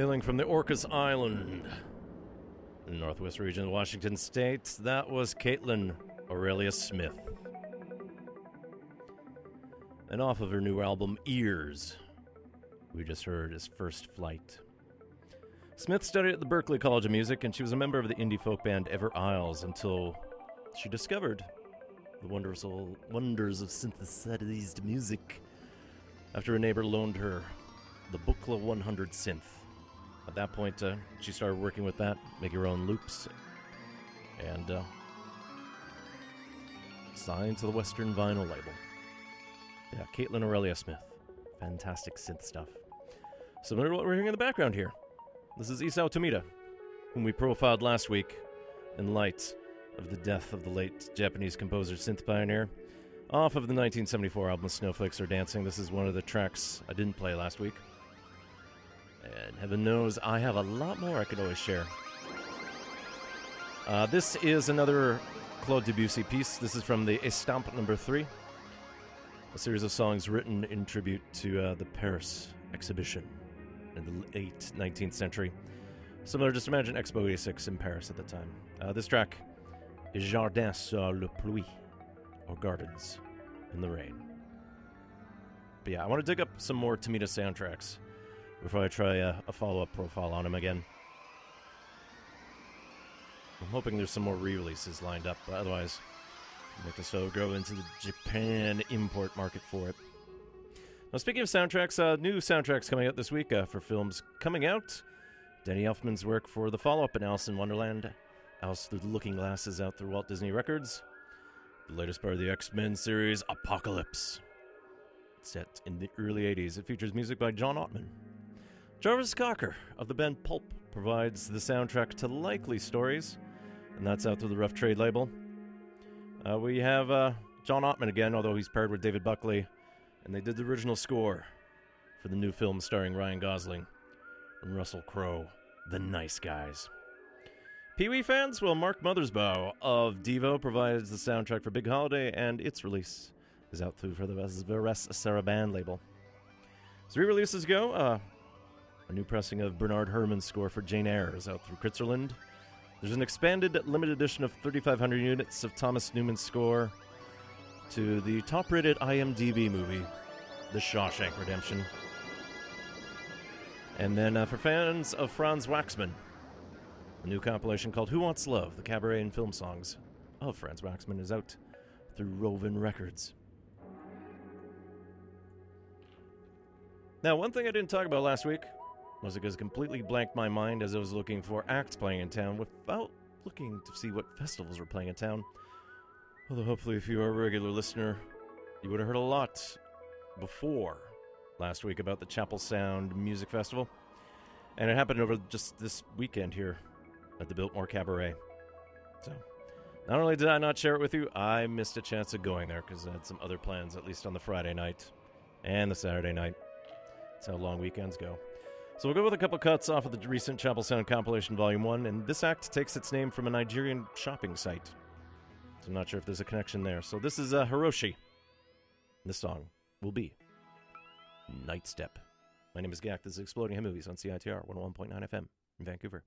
Speaker 1: Hailing from the Orcas Island, in the northwest region of Washington State, that was Kaitlyn Aurelia Smith. And off of her new album, Ears, we just heard his first flight. Smith studied at the Berklee College of Music, and she was a member of the indie folk band Ever Isles until she discovered the wonderful wonders of synthesized music after a neighbor loaned her the Buchla 100 synth. At that point, uh, she started working with that, make her own loops, and uh, signed to the Western Vinyl label. Yeah, Kaitlyn Aurelia Smith. Fantastic synth stuff. Similar to what we're hearing in the background here. This is Isao Tomita, whom we profiled last week in light of the death of the late Japanese composer synth pioneer. Off of the 1974 album Snowflakes Are Dancing, this is one of the tracks I didn't play last week. And heaven knows I have a lot more I could always share. Uh, this is another Claude Debussy piece. This is from the Estampe number three, a series of songs written in tribute to uh, the Paris exhibition in the late 19th century. Similar, just imagine Expo 86 in Paris at the time. Uh, this track is Jardin sur le pluie, or Gardens in the Rain. But yeah, I want to dig up some more Tomita soundtracks before I try a, a follow up profile on him again. I'm hoping there's some more re releases lined up, but otherwise, like to so go into the Japan import market for it. Now, speaking of soundtracks, uh, new soundtracks coming out this week uh, for films coming out. Danny Elfman's work for the follow up in Alice in Wonderland, Alice Through the Looking Glass is out through Walt Disney Records. The latest part of the X Men series, Apocalypse. Set in the early 80s, it features music by John Ottman. Jarvis Cocker of the band Pulp provides the soundtrack to Likely Stories, and that's out through the Rough Trade label. Uh, we have uh, John Ottman again, although he's paired with David Buckley, and they did the original score for the new film starring Ryan Gosling and Russell Crowe, The Nice Guys. Pee Wee fans? Well, Mark Mothersbaugh of Devo provides the soundtrack for Big Holiday, and its release is out through for the Varèse Sarabande label. As re releases go, uh, a new pressing of Bernard Herrmann's score for Jane Eyre is out through Kritzerland. There's an expanded limited edition of 3,500 units of Thomas Newman's score to the top rated IMDb movie, The Shawshank Redemption. And then uh, for fans of Franz Waxman, a new compilation called Who Wants Love? The Cabaret and Film Songs of Franz Waxman is out through Rovin Records. Now, one thing I didn't talk about last week because it completely blanked my mind as I was looking for acts playing in town without looking to see what festivals were playing in town. Although, hopefully, if you are a regular listener, you would have heard a lot before last week about the Chapel Sound Music Festival. And it happened over just this weekend here at the Biltmore Cabaret. So, not only did I not share it with you, I missed a chance of going there because I had some other plans, at least on the Friday night and the Saturday night. That's how long weekends go. So we'll go with a couple cuts off of the recent Chapel Sound compilation, Volume 1, and this act takes its name from a Nigerian shopping site. So I'm not sure if there's a connection there. So this is uh, Hiroshi. This song will be Night Step. My name is Gak. This is Exploding Head Movies on CITR 101.9 FM in Vancouver.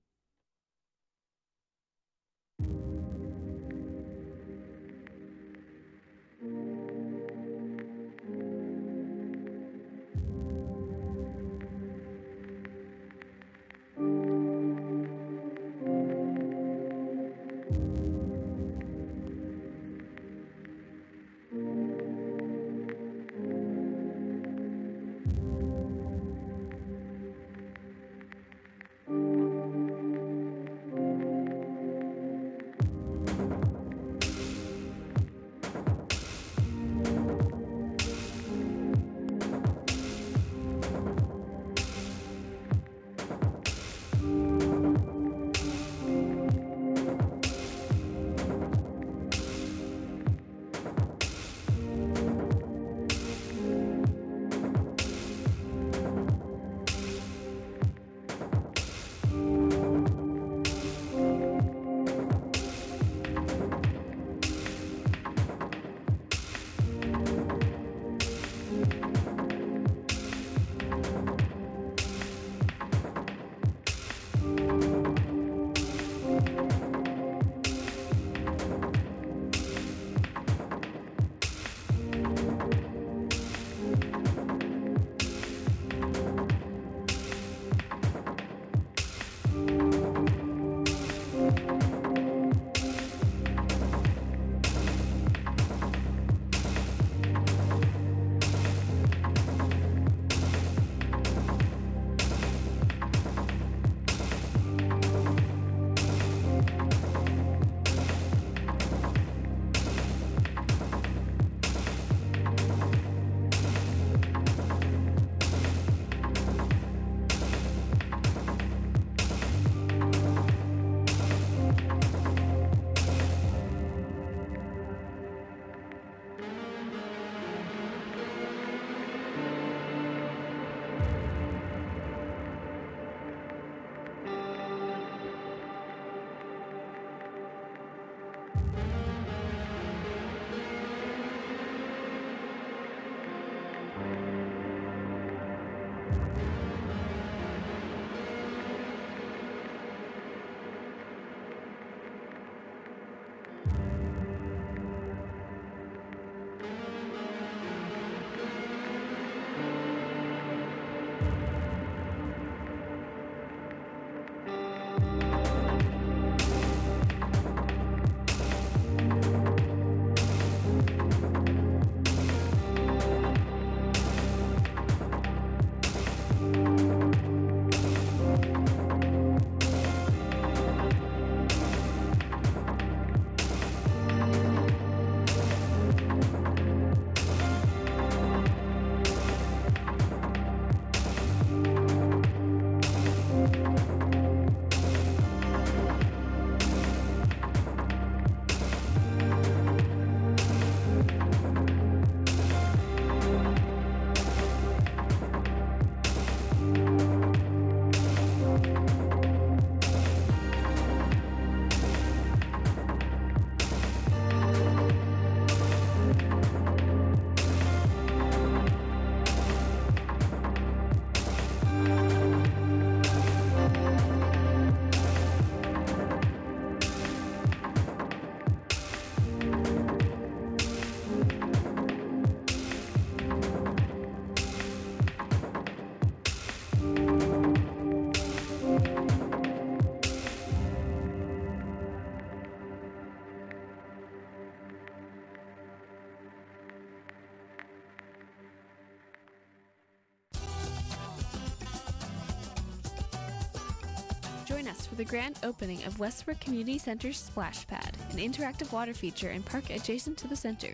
Speaker 8: For the grand opening of Wesbrook Community Center's Splash Pad, an interactive water feature and park adjacent to the center.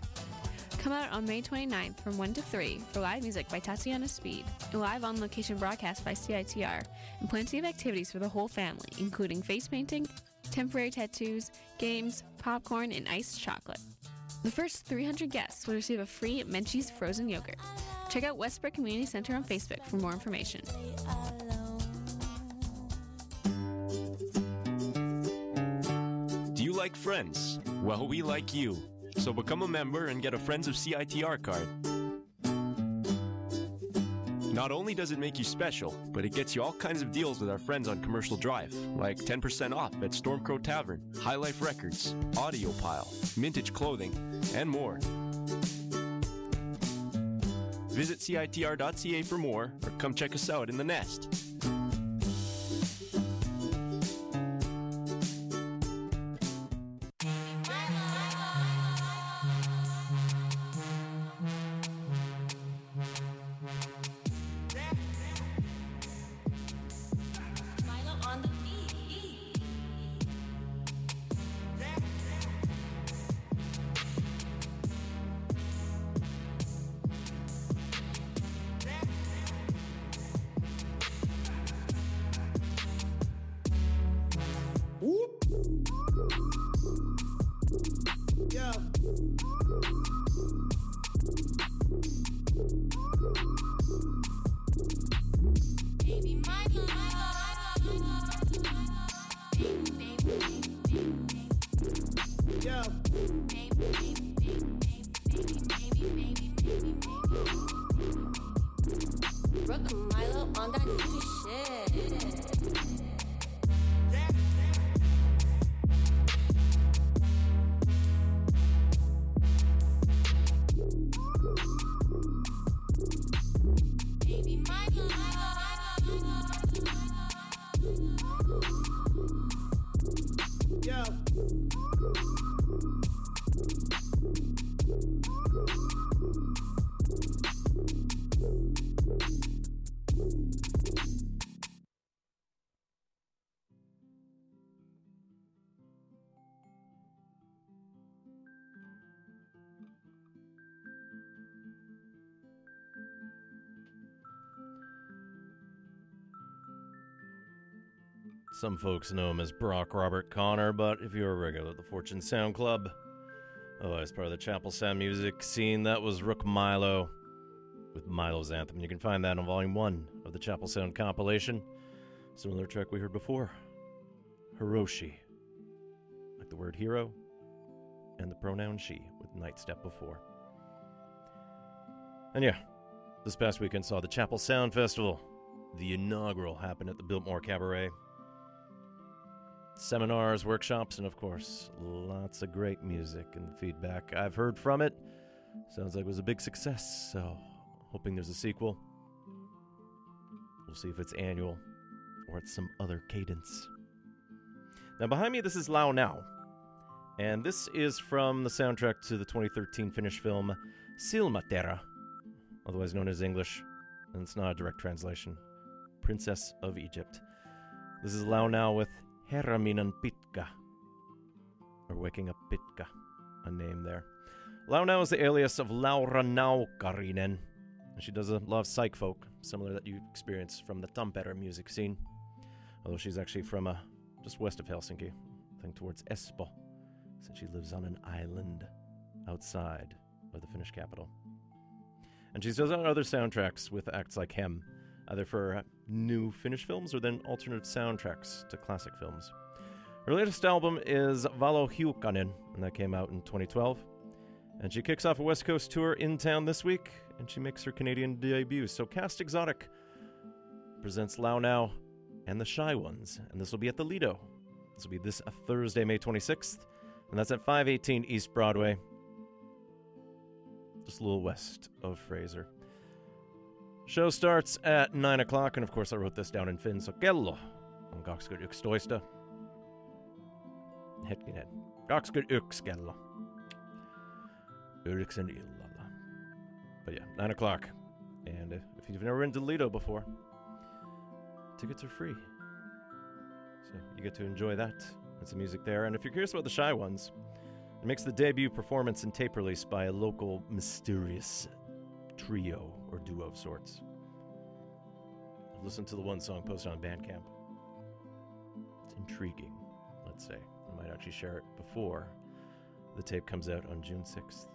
Speaker 8: Come out on May 29th from 1 to 3 for live music by Tatiana Speed, a live on location broadcast by CITR, and plenty of activities for the whole family, including face painting, temporary tattoos, games, popcorn, and iced chocolate. The first 300 guests will receive a free Menchie's frozen yogurt. Check out Wesbrook Community Center on Facebook for more information.
Speaker 22: Friends? Well, we like you. So become a member and get a Friends of CITR card. Not only does it make you special, but it gets you all kinds of deals with our friends on Commercial Drive, like 10% off at Stormcrow Tavern, High Life Records, Audiopile, Mintage Clothing, and more. Visit CITR.ca for more, or come check us out in the nest.
Speaker 23: On that shit.
Speaker 1: Some folks know him as Brock Robert Connor, but if you're a regular at the Fortune Sound Club, otherwise part of the Chapel Sound music scene, that was Rook Milo with Milo's Anthem. You can find that on Volume 1 of the Chapel Sound compilation. Similar track we heard before Hiroshi, like the word hero, and the pronoun she with Night Step before. And yeah, this past weekend saw the Chapel Sound Festival. The inaugural happened at the Biltmore Cabaret seminars, workshops, and of course, lots of great music and feedback I've heard from it. Sounds like it was a big success, so hoping there's a sequel. We'll see if it's annual or it's some other cadence. Now, behind me, this is Lau Nau, and this is from the soundtrack to the 2013 Finnish film Silmäterä, otherwise known as English, and it's not a direct translation Princess of Egypt. This is Lau Nau with Heraminan Pitka, or Waking Up Pitka, a name there. Lau Nau is the alias of Laura Naukkarinen, and she does a lot of psych folk, similar that you experience from the Tampere music scene. Although she's actually from uh, just west of Helsinki, I think towards Espoo, since she lives on an island outside of the Finnish capital. And she's done other soundtracks with acts like Hem, either for new Finnish films or then alternative soundtracks to classic films. Her latest album is Valohiukkanen, and that came out in 2012. And she kicks off a West Coast tour in town this week, and she makes her Canadian debut. So Cast Exotic presents Lau Nau and the Shy Ones, and this will be at the Lido. This will be this Thursday, May 26th, and that's at 518 East Broadway, just a little west of Fraser. Show starts at 9 o'clock, and of course, I wrote this down in Finn, so kello on 21 Hetkinen. 21 kello. Yhdeksän illalla. But yeah, 9 o'clock. And if, if you've never been to Lido before, tickets are free. So you get to enjoy that. and some music there. And if you're curious about the Shy Ones, it makes the debut performance and tape release by a local mysterious trio or duo of sorts. I've listened to the one song posted on Bandcamp. It's intriguing, let's say. I might actually share it before the tape comes out on June 6th.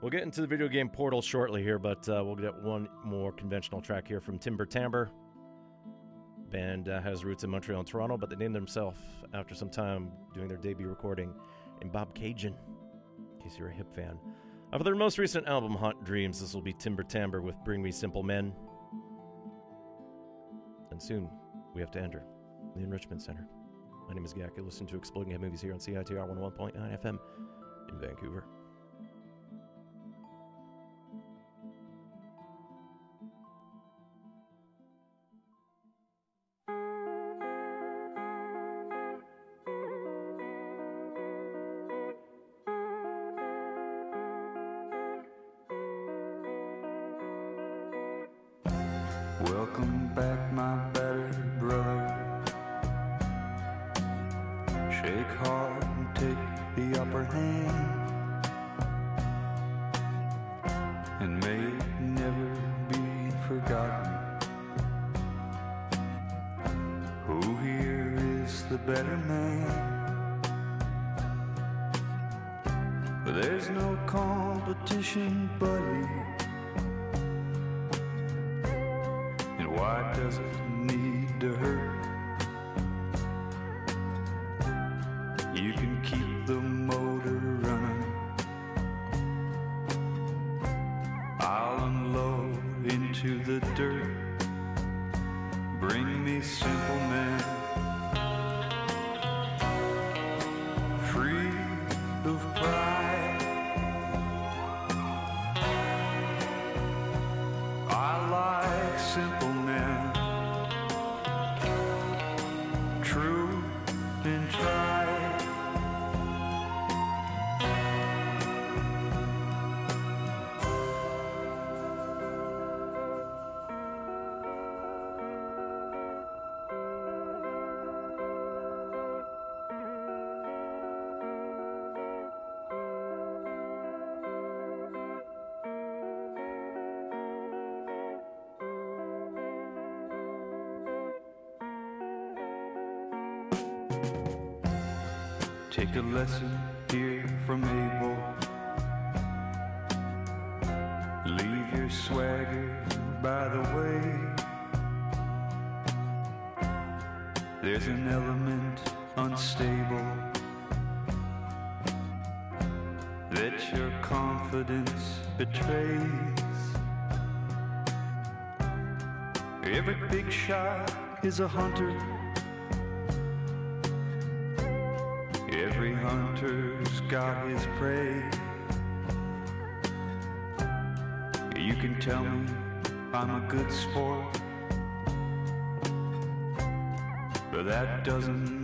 Speaker 1: We'll get into the video game portal shortly here, but uh, we'll get one more conventional track here from Timber Timbre. Band uh, has roots in Montreal and Toronto, but they named themselves after some time doing their debut recording in Bobcaygeon, in case you're a hip fan. For their most recent album, Hot Dreams, this will be Timber Timbre with Bring Me Simple Men. And soon, we have to enter the Enrichment Center. My name is Gak. You listen to Exploding Head Movies here on CITR 101.9 FM in Vancouver.
Speaker 24: Lesson here from Abel. Leave your swagger by the way. There's an element unstable that your confidence betrays. Every big shot is a hunter. Tell me I'm a good sport, but that doesn't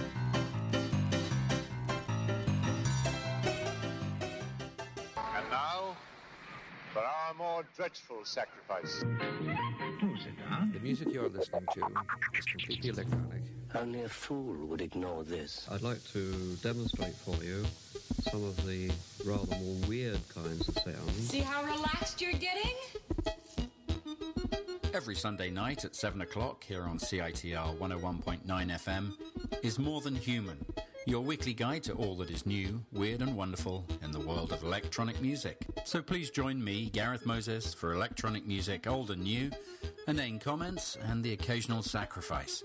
Speaker 25: more dreadful sacrifice.
Speaker 26: The music you're listening to is completely electronic.
Speaker 27: Only a fool would ignore this.
Speaker 26: I'd like to demonstrate for you some of the rather more weird kinds of sounds.
Speaker 14: See how relaxed you're getting?
Speaker 28: Every Sunday night at 7 o'clock here on CITR 101.9 FM is More Than Human, your weekly guide to all that is new, weird, and wonderful in the world of electronic music. So please join me, Gareth Moses, for electronic music old and new, inane comments, and the occasional sacrifice.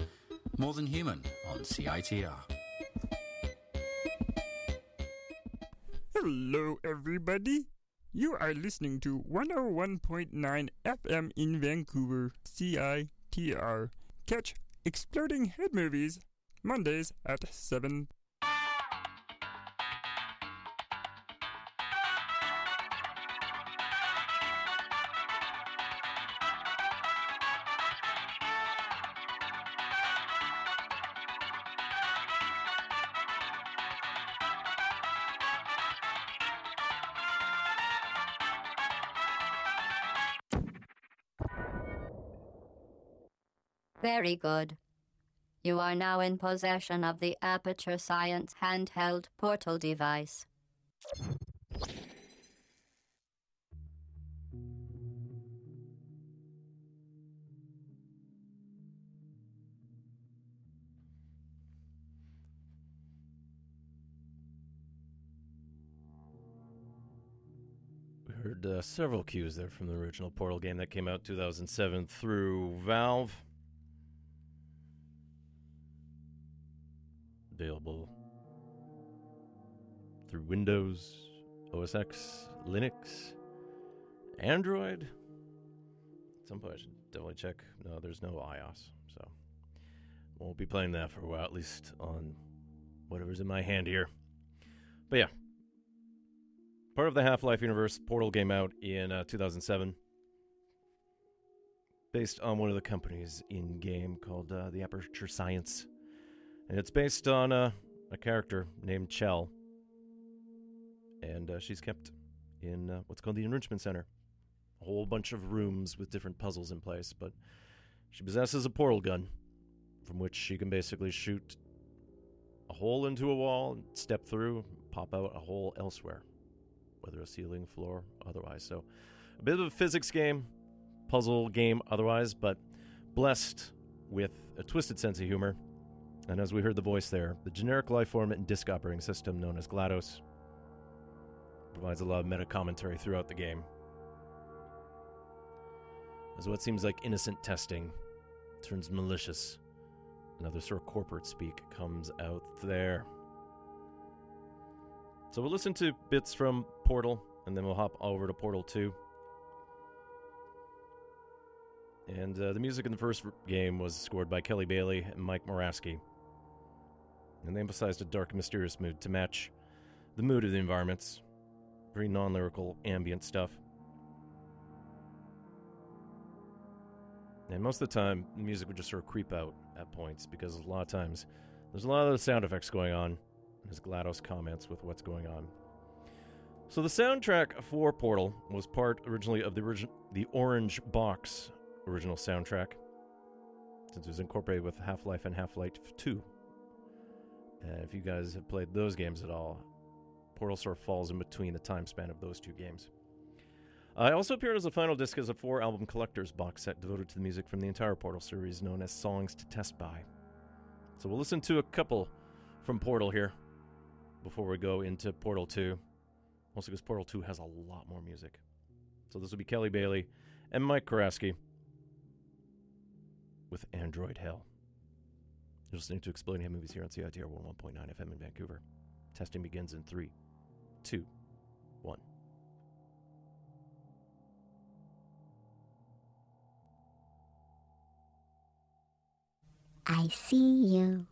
Speaker 28: More Than Human on CITR.
Speaker 29: Hello, everybody. You are listening to 101.9 FM in Vancouver, CITR. Catch Exploding Head Movies Mondays at 7.
Speaker 30: Very good. You are now in possession of the Aperture Science handheld portal device.
Speaker 1: We heard uh, several cues there from the original Portal game that came out 2007 through Valve. Available through Windows, OS X, Linux, Android. At some point, I should definitely check. No, there's no iOS, so won't be playing that for a while, at least on whatever's in my hand here. But yeah, part of the Half Life universe. Portal came out in uh, 2007, based on one of the companies in game called uh, the Aperture Science, and it's based on a character named Chell, and uh, she's kept in uh, what's called the Enrichment Center, a whole bunch of rooms with different puzzles in place. But she possesses a portal gun, from which she can basically shoot a hole into a wall, step through, pop out a hole elsewhere whether a ceiling, floor, otherwise. So, a bit of a physics game, puzzle game, otherwise, but blessed with a twisted sense of humor. And as we heard the voice there, the generic life form and disk operating system known as GLaDOS provides a lot of meta commentary throughout the game. As what seems like innocent testing turns malicious, another sort of corporate speak comes out there. So we'll listen to bits from Portal, and then we'll hop over to Portal 2. And uh, the music in the first game was scored by Kelly Bailey and Mike Morasky. And they emphasized a dark, mysterious mood to match the mood of the environments. Very non lyrical, ambient stuff. And most of the time, the music would just sort of creep out at points because a lot of times there's a lot of sound effects going on as GLaDOS comments with what's going on. So the soundtrack for Portal was part originally of the origin- the Orange Box original soundtrack, since it was incorporated with Half-Life and Half-Life 2. And if you guys have played those games at all, Portal sort of falls in between the time span of those two games. Uh, it also appeared as a final disc as a four-album collector's box set devoted to the music from the entire Portal series, known as Songs to Test By. So we'll listen to a couple from Portal here before we go into Portal 2. Mostly because Portal 2 has a lot more music. So this will be Kelly Bailey and Mike Karaski with Android Hell. You're listening to Exploding Head Movies here on CITR 101.9 FM in Vancouver. Testing begins in three, two, one.
Speaker 31: I see you.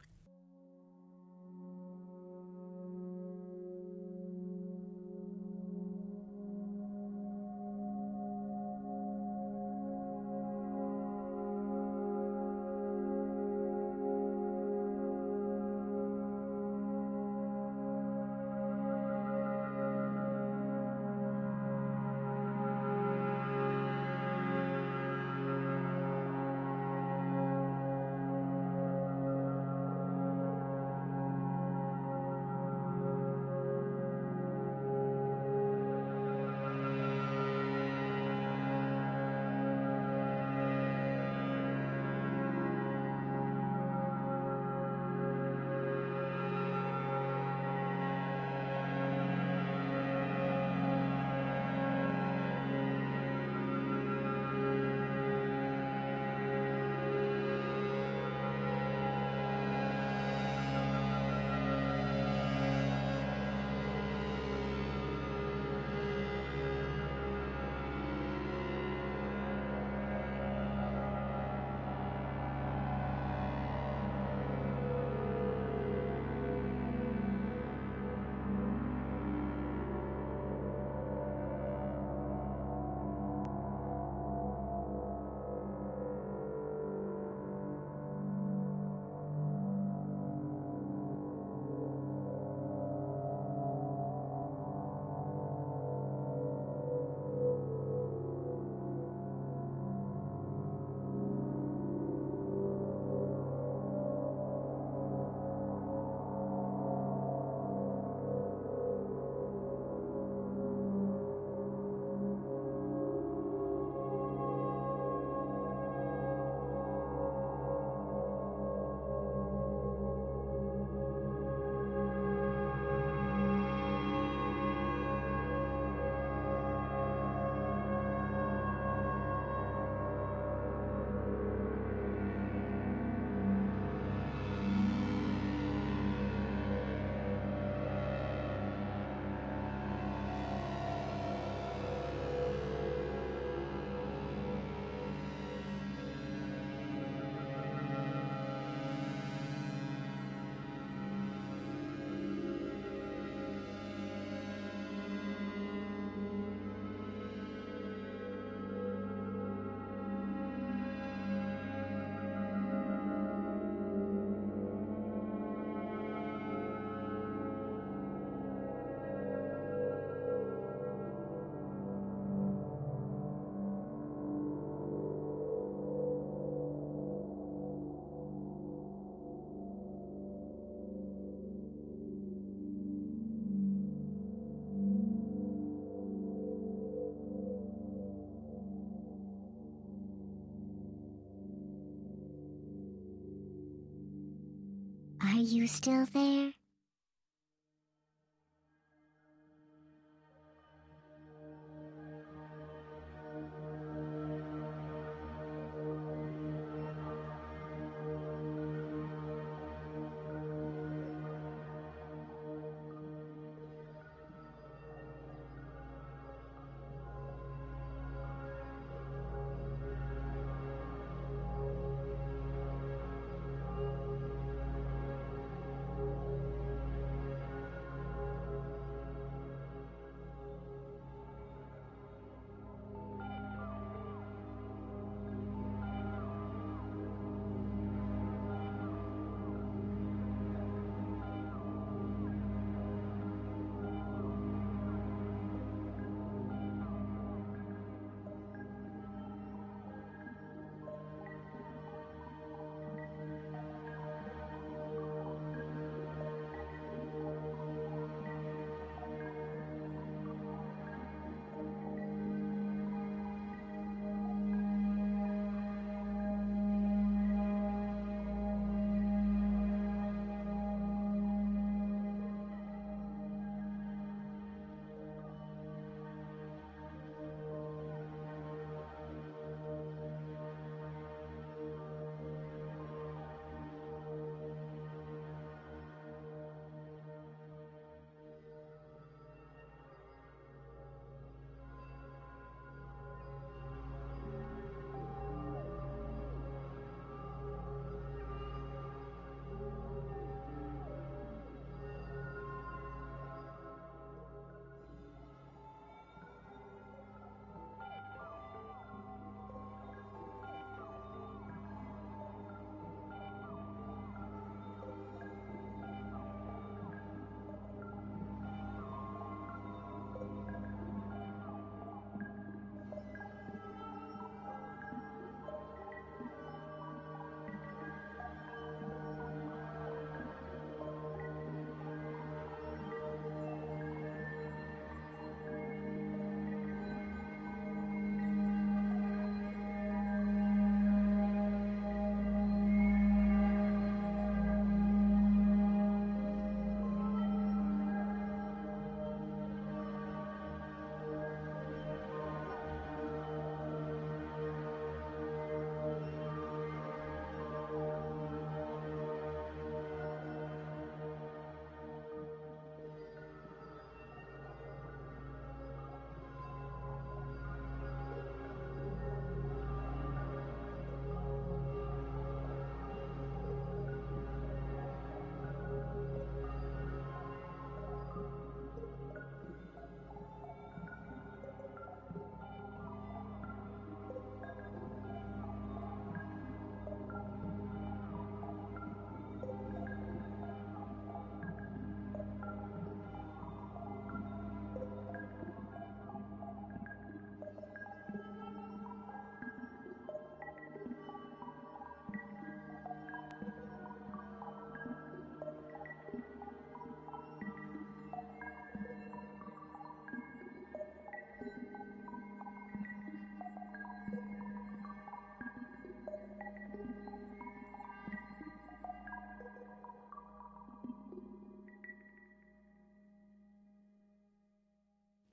Speaker 32: You still there?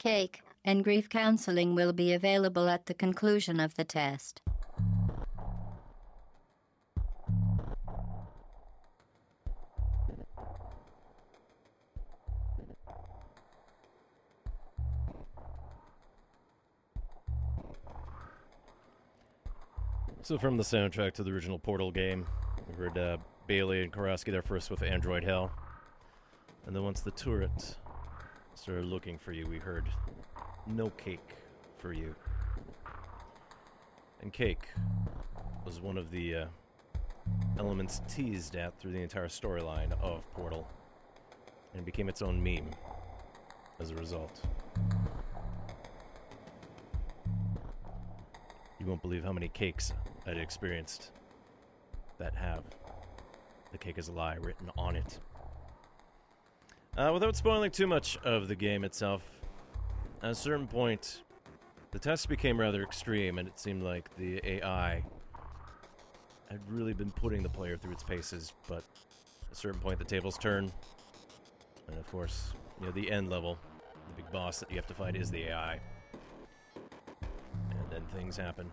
Speaker 30: Cake and grief counseling will be available at the conclusion of the test.
Speaker 1: So, from the soundtrack to the original Portal game, we heard uh, Bailey and Karaski there first with Android Hell. And then once the turret started looking for you, we heard No Cake for You. And Cake was one of the uh, elements teased at through the entire storyline of Portal and it became its own meme as a result. You won't believe how many cakes I'd experienced that have the cake is a lie written on it. Uh, without spoiling too much of the game itself, at a certain point, the test became rather extreme, and it seemed like the AI had really been putting the player through its paces, but at a certain point, the tables turn, and of course, you know, the end level, the big boss that you have to fight is the AI. And then things happen.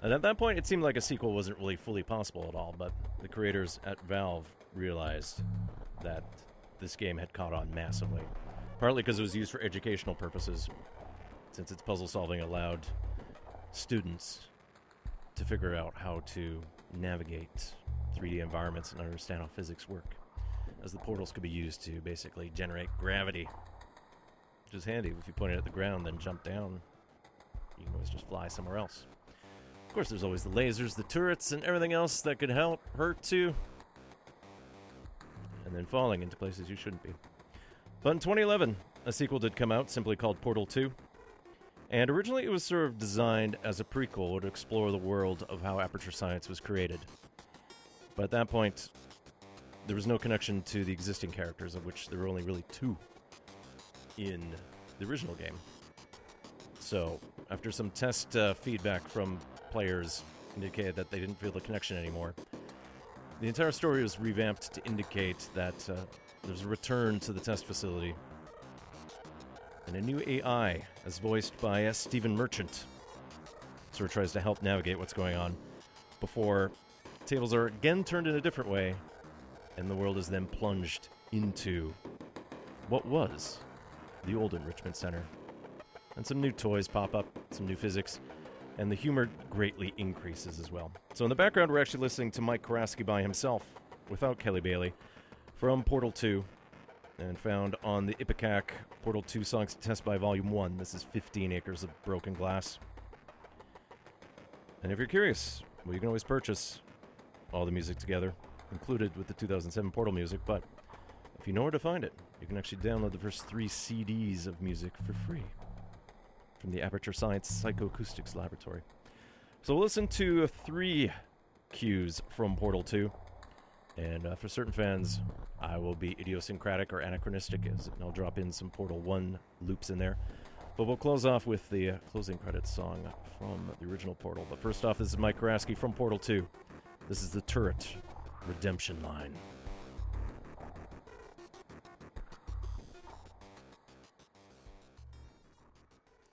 Speaker 1: And at that point, it seemed like a sequel wasn't really fully possible at all, but the creators at Valve realized that this game had caught on massively. Partly because it was used for educational purposes, since its puzzle solving allowed students to figure out how to navigate 3D environments and understand how physics work. As the portals could be used to basically generate gravity. Which is handy if you point it at the ground, then jump down. You can always just fly somewhere else. Of course, there's always the lasers, the turrets, and everything else that could help hurt too. And then falling into places you shouldn't be. But in 2011, a sequel did come out, simply called Portal 2. And originally it was sort of designed as a prequel to explore the world of how Aperture Science was created. But at that point, there was no connection to the existing characters, of which there were only really two in the original game. So, after some test uh, feedback from players indicated that they didn't feel the connection anymore, the entire story was revamped to indicate that uh, there's a return to the test facility and a new AI, as voiced by uh, Stephen Merchant, sort of tries to help navigate what's going on before tables are again turned in a different way, and the world is then plunged into what was the old Enrichment Center. And some new toys pop up, some new physics, and the humor greatly increases as well. So in the background, we're actually listening to Mike Karaski by himself, without Kelly Bailey, from Portal 2, and found on the Ipecac Portal 2 Songs to Test by Volume 1. This is 15 Acres of Broken Glass. And if you're curious, well, you can always purchase all the music together, included with the 2007 Portal music, but if you know where to find it, you can actually download the first three CDs of music for free from the Aperture Science Psychoacoustics Laboratory. So we'll listen to three cues from Portal 2. And uh, for certain fans, I will be idiosyncratic or anachronistic, as I'll drop in some Portal 1 loops in there. But we'll close off with the uh, closing credits song from the original Portal. But first off, this is Mike Karaski from Portal 2. This is the Turret Redemption Line.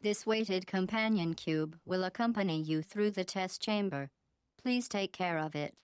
Speaker 30: This weighted companion cube will accompany you through the test chamber. Please take care of it.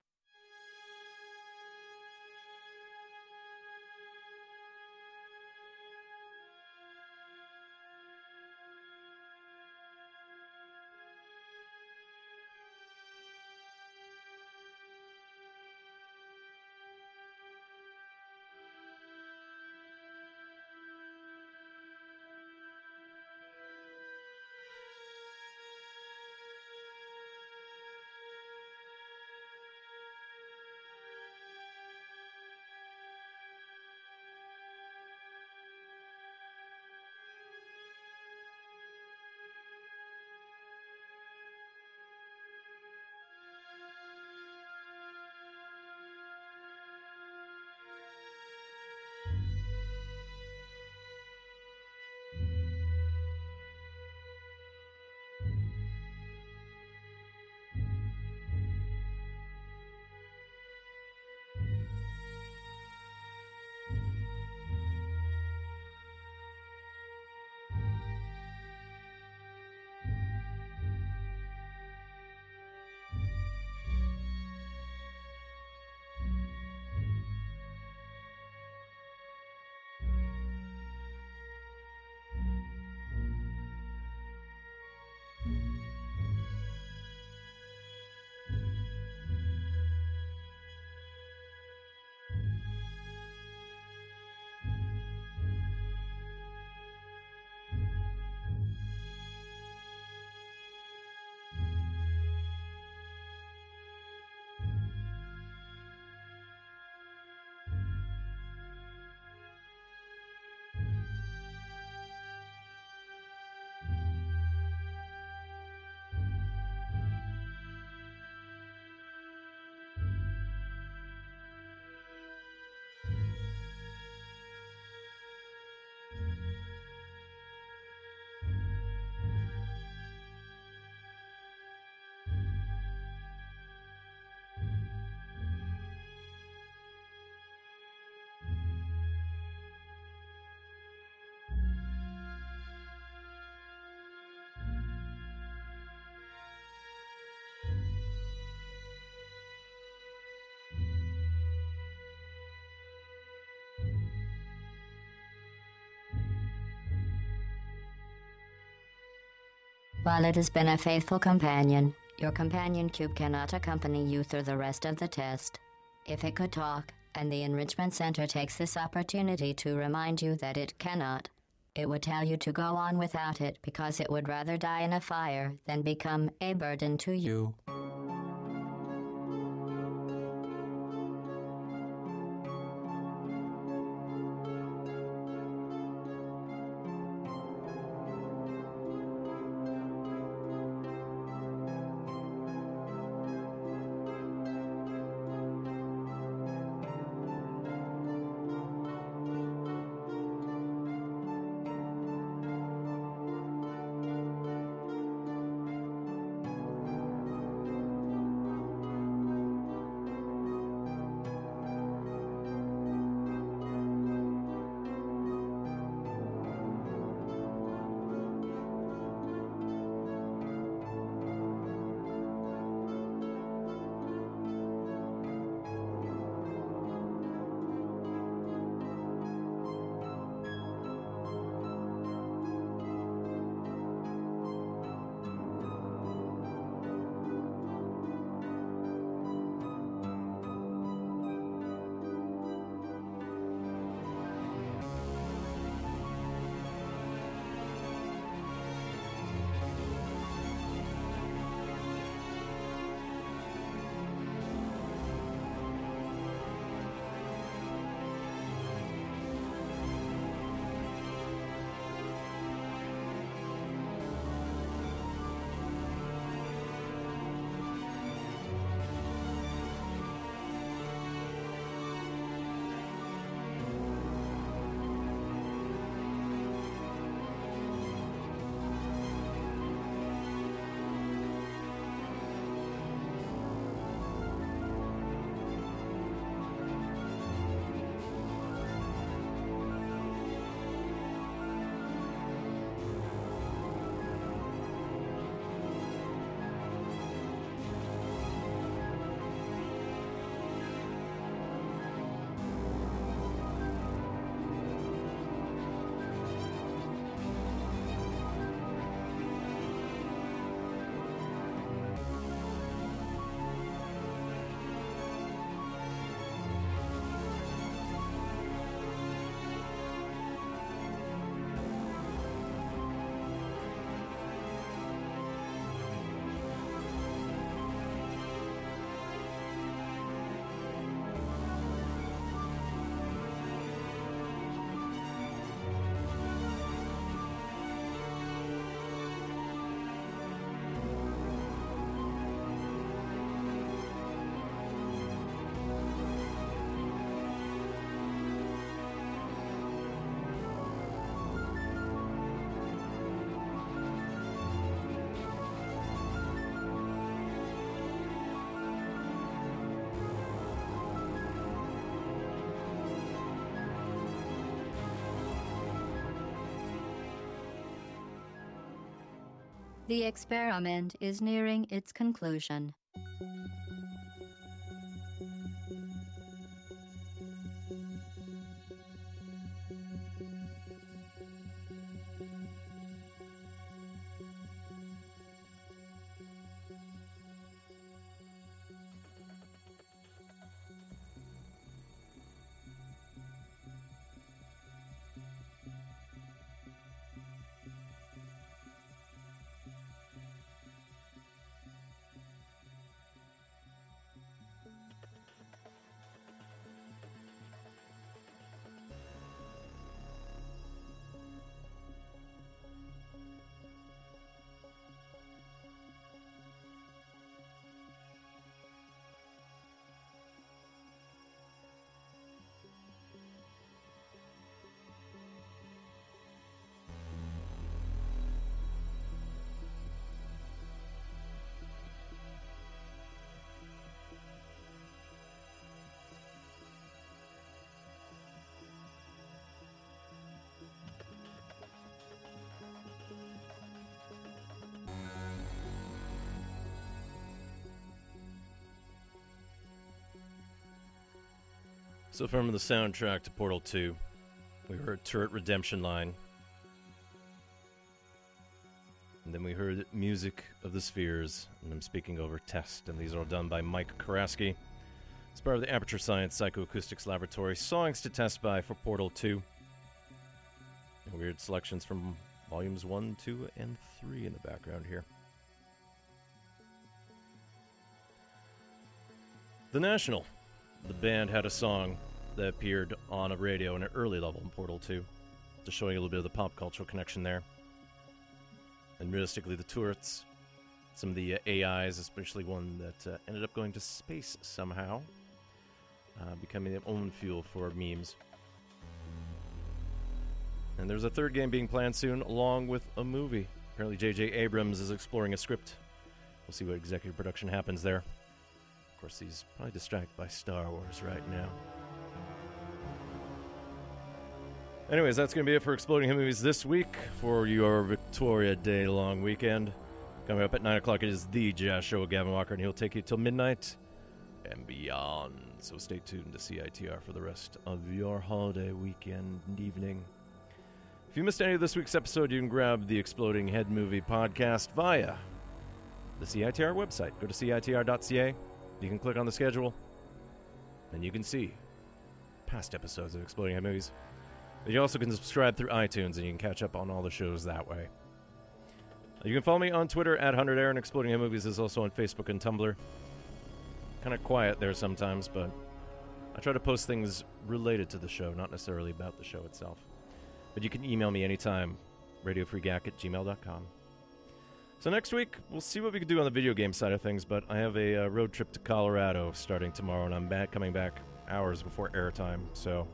Speaker 30: While it has been a faithful companion, your companion cube cannot accompany you through the rest of the test. If it could talk, and the Enrichment Center takes this opportunity to remind you that it cannot, it would tell you to go on without it because it would rather die in a fire than become a burden to you. The experiment is nearing its conclusion.
Speaker 1: So, from the soundtrack to Portal 2, we heard Turret Redemption Line. And then we heard Music of the Spheres, and I'm speaking over Test, and these are all done by Mike Karaski. It's part of the Aperture Science Psychoacoustics Laboratory. Songs to test by for Portal 2. And weird selections from volumes 1, 2, and 3 in the background here. The National. The band had a song that appeared on a radio in an early level in Portal 2, just showing a little bit of the pop cultural connection there. And realistically, the turrets, some of the uh, AIs, especially one that uh, ended up going to space somehow, uh, becoming their own fuel for memes. And there's a third game being planned soon, along with a movie. Apparently, J.J. Abrams is exploring a script. We'll see what executive production happens there. Of course, he's probably distracted by Star Wars right now. Anyways, that's going to be it for Exploding Head Movies this week for your Victoria Day long weekend. Coming up at 9 o'clock, it is The Jazz Show with Gavin Walker, and he'll take you till midnight and beyond. So stay tuned to CITR for the rest of your holiday weekend and evening. If you missed any of this week's episode, you can grab the Exploding Head Movie podcast via the CITR website. Go to CITR.ca. You can click on the schedule, and you can see past episodes of Exploding Head Movies. But you also can subscribe through iTunes, and you can catch up on all the shows that way. You can follow me on Twitter at 100air, and Exploding Head Movies is also on Facebook and Tumblr. Kind of quiet there sometimes, but I try to post things related to the show, not necessarily about the show itself. But you can email me anytime, radiofreegack at gmail.com. So next week, we'll see what we can do on the video game side of things, but I have a uh, road trip to Colorado starting tomorrow, and I'm back coming back hours before airtime. So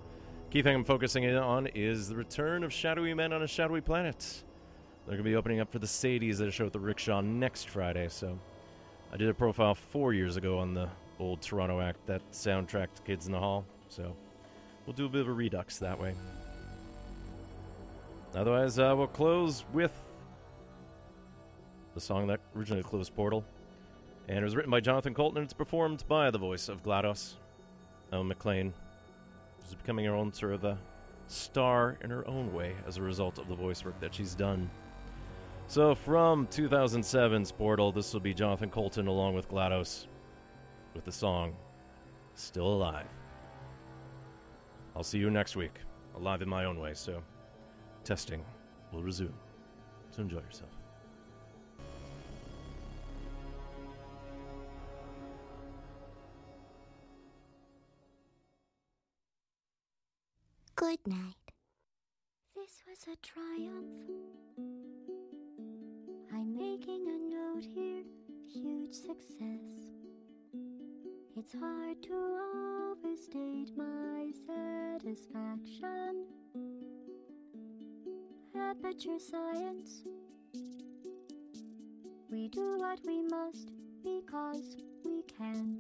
Speaker 1: key thing I'm focusing in on is the return of Shadowy Men on a Shadowy Planet. They're going to be opening up for the Sadies at a show at the Rickshaw next Friday, so I did a profile four years ago on the old Toronto act that soundtracked Kids in the Hall, so we'll do a bit of a redux that way. Otherwise, uh, we'll close with the song that originally closed Portal. And it was written by Jonathan Coulton and it's performed by the voice of GLaDOS, Ellen McLain. She's becoming her own sort of a star in her own way as a result of the voice work that she's done. So from 2007's Portal, this will be Jonathan Coulton along with GLaDOS with the song Still Alive. I'll see you next week, alive in my own way, so testing will resume. So enjoy yourself.
Speaker 32: Night. This was a triumph. I'm making a note here, huge success. It's hard to overstate my satisfaction. Aperture science. We do what we must because we can.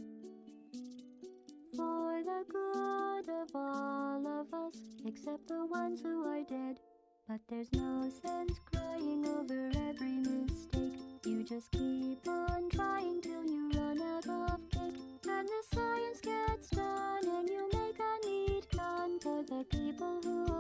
Speaker 32: For the good of all of us, except the ones who are dead. But there's no sense crying over every mistake. You just keep on trying till you run out of cake. And the science gets done, and you make a neat gun for the people who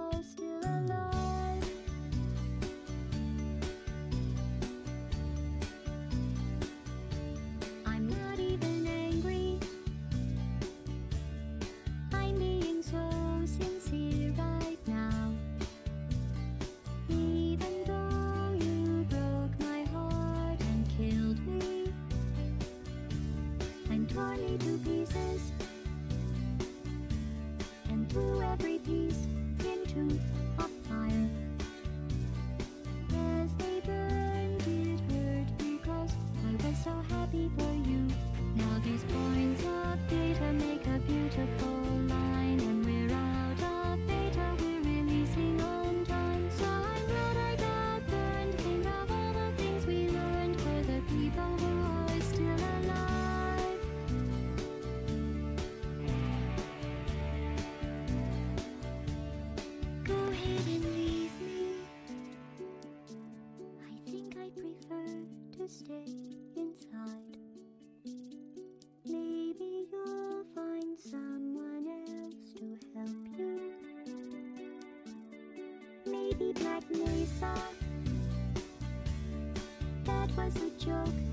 Speaker 32: pieces and threw every piece into a fire. As they burned, it hurt because I was so happy for you. Now these points of data make a beautiful Magnesa. That was a joke.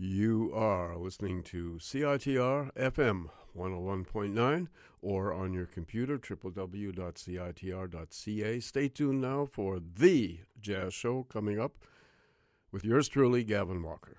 Speaker 32: You are
Speaker 33: listening to CITR FM 101.9 or on your computer www.citr.ca. Stay tuned now for The Jazz Show coming up with yours truly, Gavin Walker.